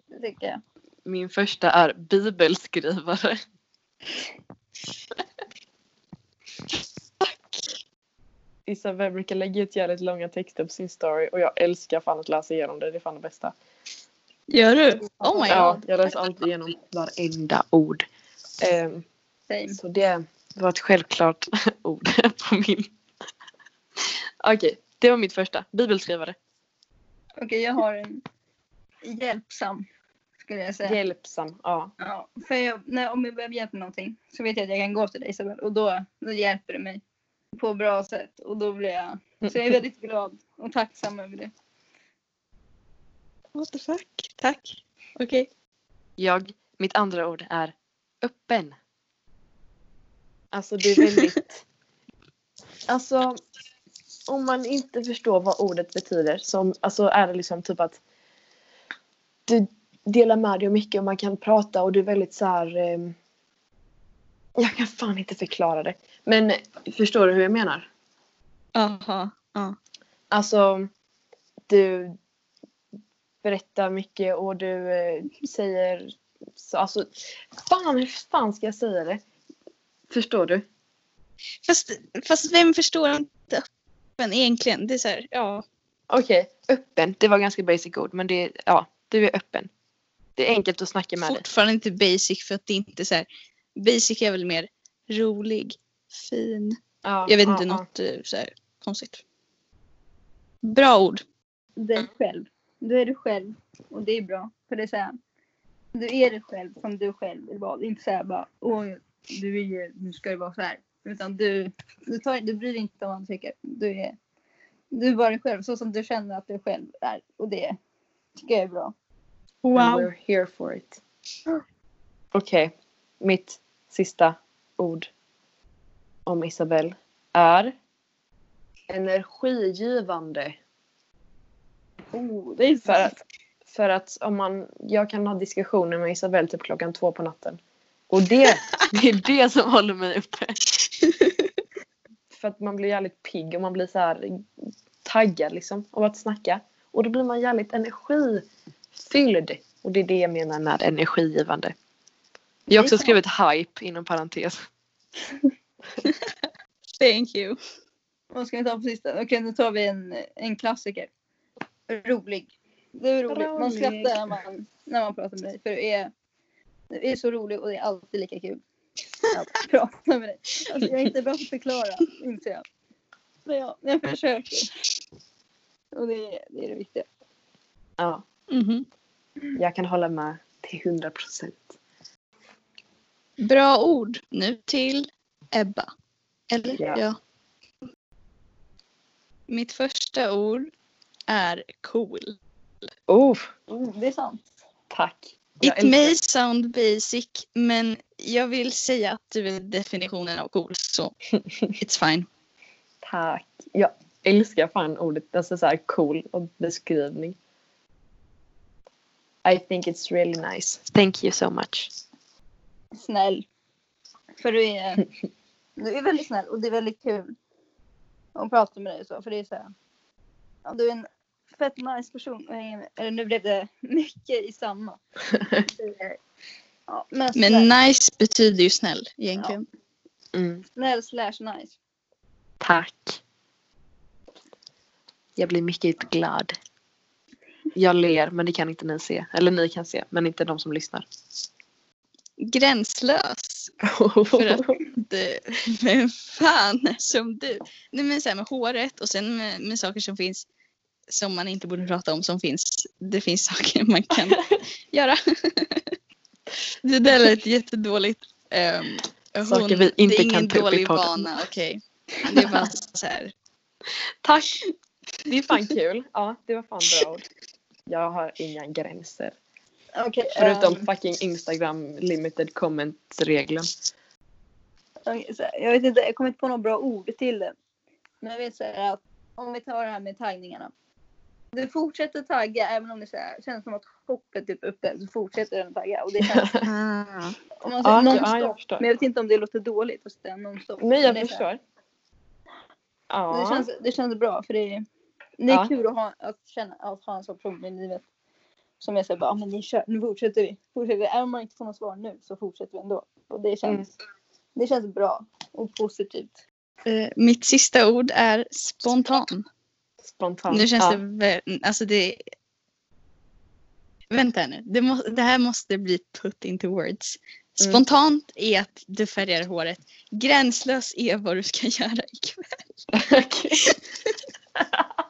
Det tycker jag. Min första är bibelskrivare. Isabel brukar lägga ut jävligt långa texter på sin story och jag älskar fan att läsa igenom det. Det är fan det bästa. Gör du? Oh my Ja, god. jag läser alltid igenom varenda ord. Same. så det var ett självklart (laughs) ord på min. Okej, det var mitt första. Bibelskrivare. Okej, jag har en hjälpsam. Skulle jag säga. Hjälpsam. Ja. Ja, för jag, när, om jag behöver hjälp med någonting så vet jag att jag kan gå till dig Isabel och då, då hjälper du mig på bra sätt och då blir jag så jag är väldigt glad och tacksam över det. What the fuck? Tack. Okej. Jag, mitt andra ord är öppen. Alltså det är (laughs) väldigt... alltså om man inte förstår vad ordet betyder så alltså, är det liksom typ att du delar med dig mycket och man kan prata och du är väldigt så här. Eh, jag kan fan inte förklara det. Men förstår du hur jag menar? Aha. Ja. Alltså, du berättar mycket och du eh, säger så, alltså, fan hur fan ska jag säga det? Förstår du? Fast, fast vem förstår inte öppen egentligen? Det är så här, ja. Okej, öppen. Det var ganska basic ord men det, ja, du är öppen. Det är enkelt att snacka med dig. Fortfarande inte basic för att det inte är så här. Basic är väl mer rolig, fin. Ja, Jag vet ja, inte ja. något eh, så här konstigt. Bra ord. dig själv. Du är du själv och det är bra. För det är så här, du är dig själv som du själv vill vara. Det är inte så här bara, oj, du är ju, nu ska det vara så här. Utan du, du, tar, du bryr dig inte om vad andra tycker. Du är, du är bara dig själv, så som du känner att du själv är. Och det tycker jag är bra. And we're here for it. Okej, mitt sista ord om Isabelle är energigivande. Oh, det är För att, för att om man, jag kan ha diskussioner med Isabelle typ klockan två på natten. Och det, (laughs) det är det som håller mig uppe. (laughs) För att man blir jävligt pigg och man blir så här taggad liksom av att snacka. Och då blir man jävligt energifylld. Och det är det jag menar med energigivande. Jag har också skrivit hype inom parentes. (laughs) Thank you. Vad ska vi ta på sista? Okej, nu tar vi en, en klassiker. Rolig. Du är rolig. Man skrattar när man, när man pratar med dig. För du är, du är så rolig och det är alltid lika kul. Att (laughs) prata med dig. Alltså, jag är inte bra på att förklara, inser jag. Men jag, jag försöker. Och det det, är det viktiga. Ja, Mhm. jag kan hålla med till 100 procent. Bra ord. Nu till Ebba. Eller? Ja. Ja. Mitt första ord är cool. Oh, Oh, det är sant. tack. Jag It älskar- may sound basic men jag vill säga att du är definitionen av cool så (laughs) it's fine. Tack. Jag älskar fan ordet, alltså så här cool och beskrivning. I think it's really nice. Thank you so much. Snäll. För du är, (laughs) du är väldigt snäll och det är väldigt kul att prata med dig så. För det är så här, ja, du är en fett nice person att hänga med. Eller nu blev det mycket i samma. Ja, men Men nice betyder ju snäll egentligen. Mm, snäll slash nice. tack. Jag blir mycket glad. Jag ler men det kan inte ni se. Eller ni kan se men inte de som lyssnar. Gränslös. För att det, vem fan är som du? Nej men så här med håret och sen med, med saker som finns som man inte borde prata om som finns. Det finns (laughs) saker man kan göra. (laughs) Det där lät jättedåligt. Um, Saker vi inte det är ingen kan ta upp i dålig podden. vana, okej. Det är bara så här. Tack. Det är fan kul. Ja, det var fan bra ord. Jag har inga gränser. Okej, Förutom ehm, fucking Instagram limited comment-regeln. här, jag vet inte, jag kommer inte på några bra ord till det. Men jag vet så här att om vi tar det här med taggningarna. Du fortsätter tagga även om det så här, känns som att hoppet är uppe. Så fortsätter den tagga. Och det känns, (laughs) Ah. om man säger Ja, nonstop. ja, jag förstår. Men jag vet inte om det låter dåligt att säga nonstop. Nej, Men jag förstår. Ja. Det känns, det känns bra för det är, det är Ja. kul att, ha, att, känna, att ha en sån person i livet. Som jag säger bara, "Ah, men ni kör, nu fortsätter vi. Fortsätter vi. Även om man inte får något svar nu så fortsätter vi ändå. Och det känns, det känns bra och positivt. Eh, mitt sista ord är spontan. Spontant. Nu känns ja. det alltså det Vänta nu, det, må, det här måste bli put into words. Mm. Spontant är att du färgar håret. Gränslös är vad du ska (laughs) göra ikväll. (laughs)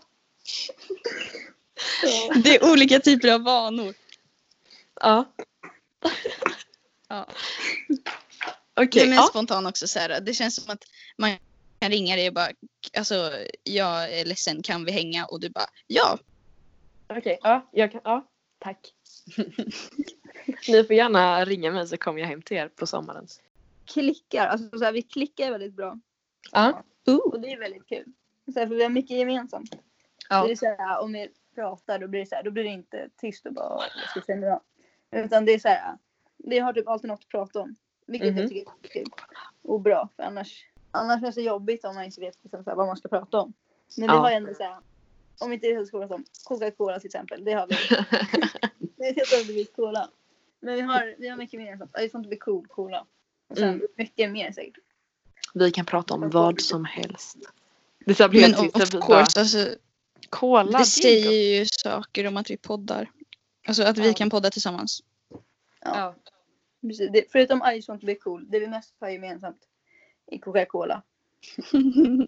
Det är olika typer av vanor. Ja. Ja. Okej. Okay, men ja. spontan också så här. Det känns som att man kan ringa dig och bara, alltså jag är ledsen, kan vi hänga? Och du bara, ja. Okej. Ja. Jag kan. Ja. Tack. (laughs) Ni får gärna ringa mig så kommer jag hem till er på sommaren. Klickar, alltså så här, vi klickar väldigt bra. Ja. Och det är väldigt kul. Så här, för vi har mycket gemensamt. Så Ja. det är så här, om vi pratar då blir det så här, då blir det inte tyst och bara "Åh, vad ska jag säga då? Utan det är så här, vi har typ alltid något att prata om. Vilket Mhm. jag tycker är kul. Och bra för annars, annars är det så jobbigt om man inte vet liksom, så här, vad man ska prata om. Men vi Ja. har ju ändå så här, om inte det ska prata om Coca-Cola till exempel. Det har vi. (laughs) Det är helt undervis cola. Men vi har, vi har mycket mer gemensamt. I want to be cool, cola. Och sen Mm. mycket mer säkert. Vi kan prata om vad som helst. Det så blir Men helt tyst. of course, alltså, Cola. det säger ju saker om att vi poddar. Alltså att vi Ja. kan podda tillsammans. Ja. Precis. Det, förutom I just want to be cool, det vi mest har gemensamt är Coca-Cola. (laughs)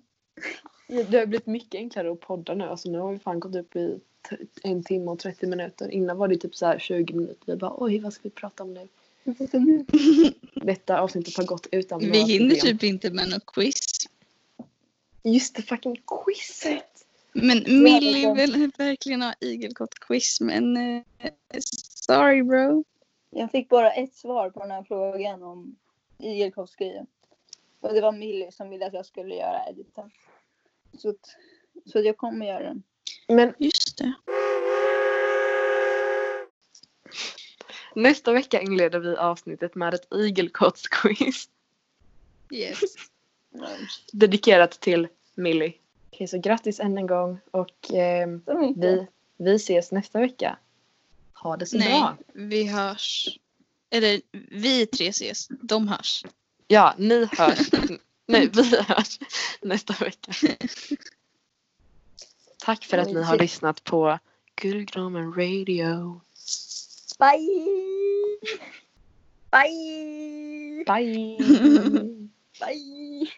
Det har blivit mycket enklare att podda nu. Alltså nu har vi fan gått upp i t- en timme och 30 minuter. Innan var det typ så här 20 minuter. Vi bara oj vad ska vi prata om nu? (laughs) Detta avsnittet har gått utan Vi hinner problem. typ inte med något quiz. Just det fucking quizet! Men Millie vill verkligen ha igelkott-quiz men eh, sorry bro. Jag fick bara ett svar på den här frågan om igelkottsgrejen. Och det var Millie som ville att jag skulle göra editen. Så, att, så att jag kommer göra den. Men Just det. nästa vecka inleder vi avsnittet med ett igelkottsquiz. Yes. (laughs) Dedikerat till Millie. Okej så grattis än en gång och mycket. vi, vi ses nästa vecka. Ha det så Nej, bra! vi hörs. Eller vi tre ses. De hörs. Ja, ni hörs. (laughs) Nej, vi hörs nästa vecka. (laughs) Tack för att ni har lyssnat på Guldgnomen Radio. (laughs) Bye! Bye! Bye! Bye!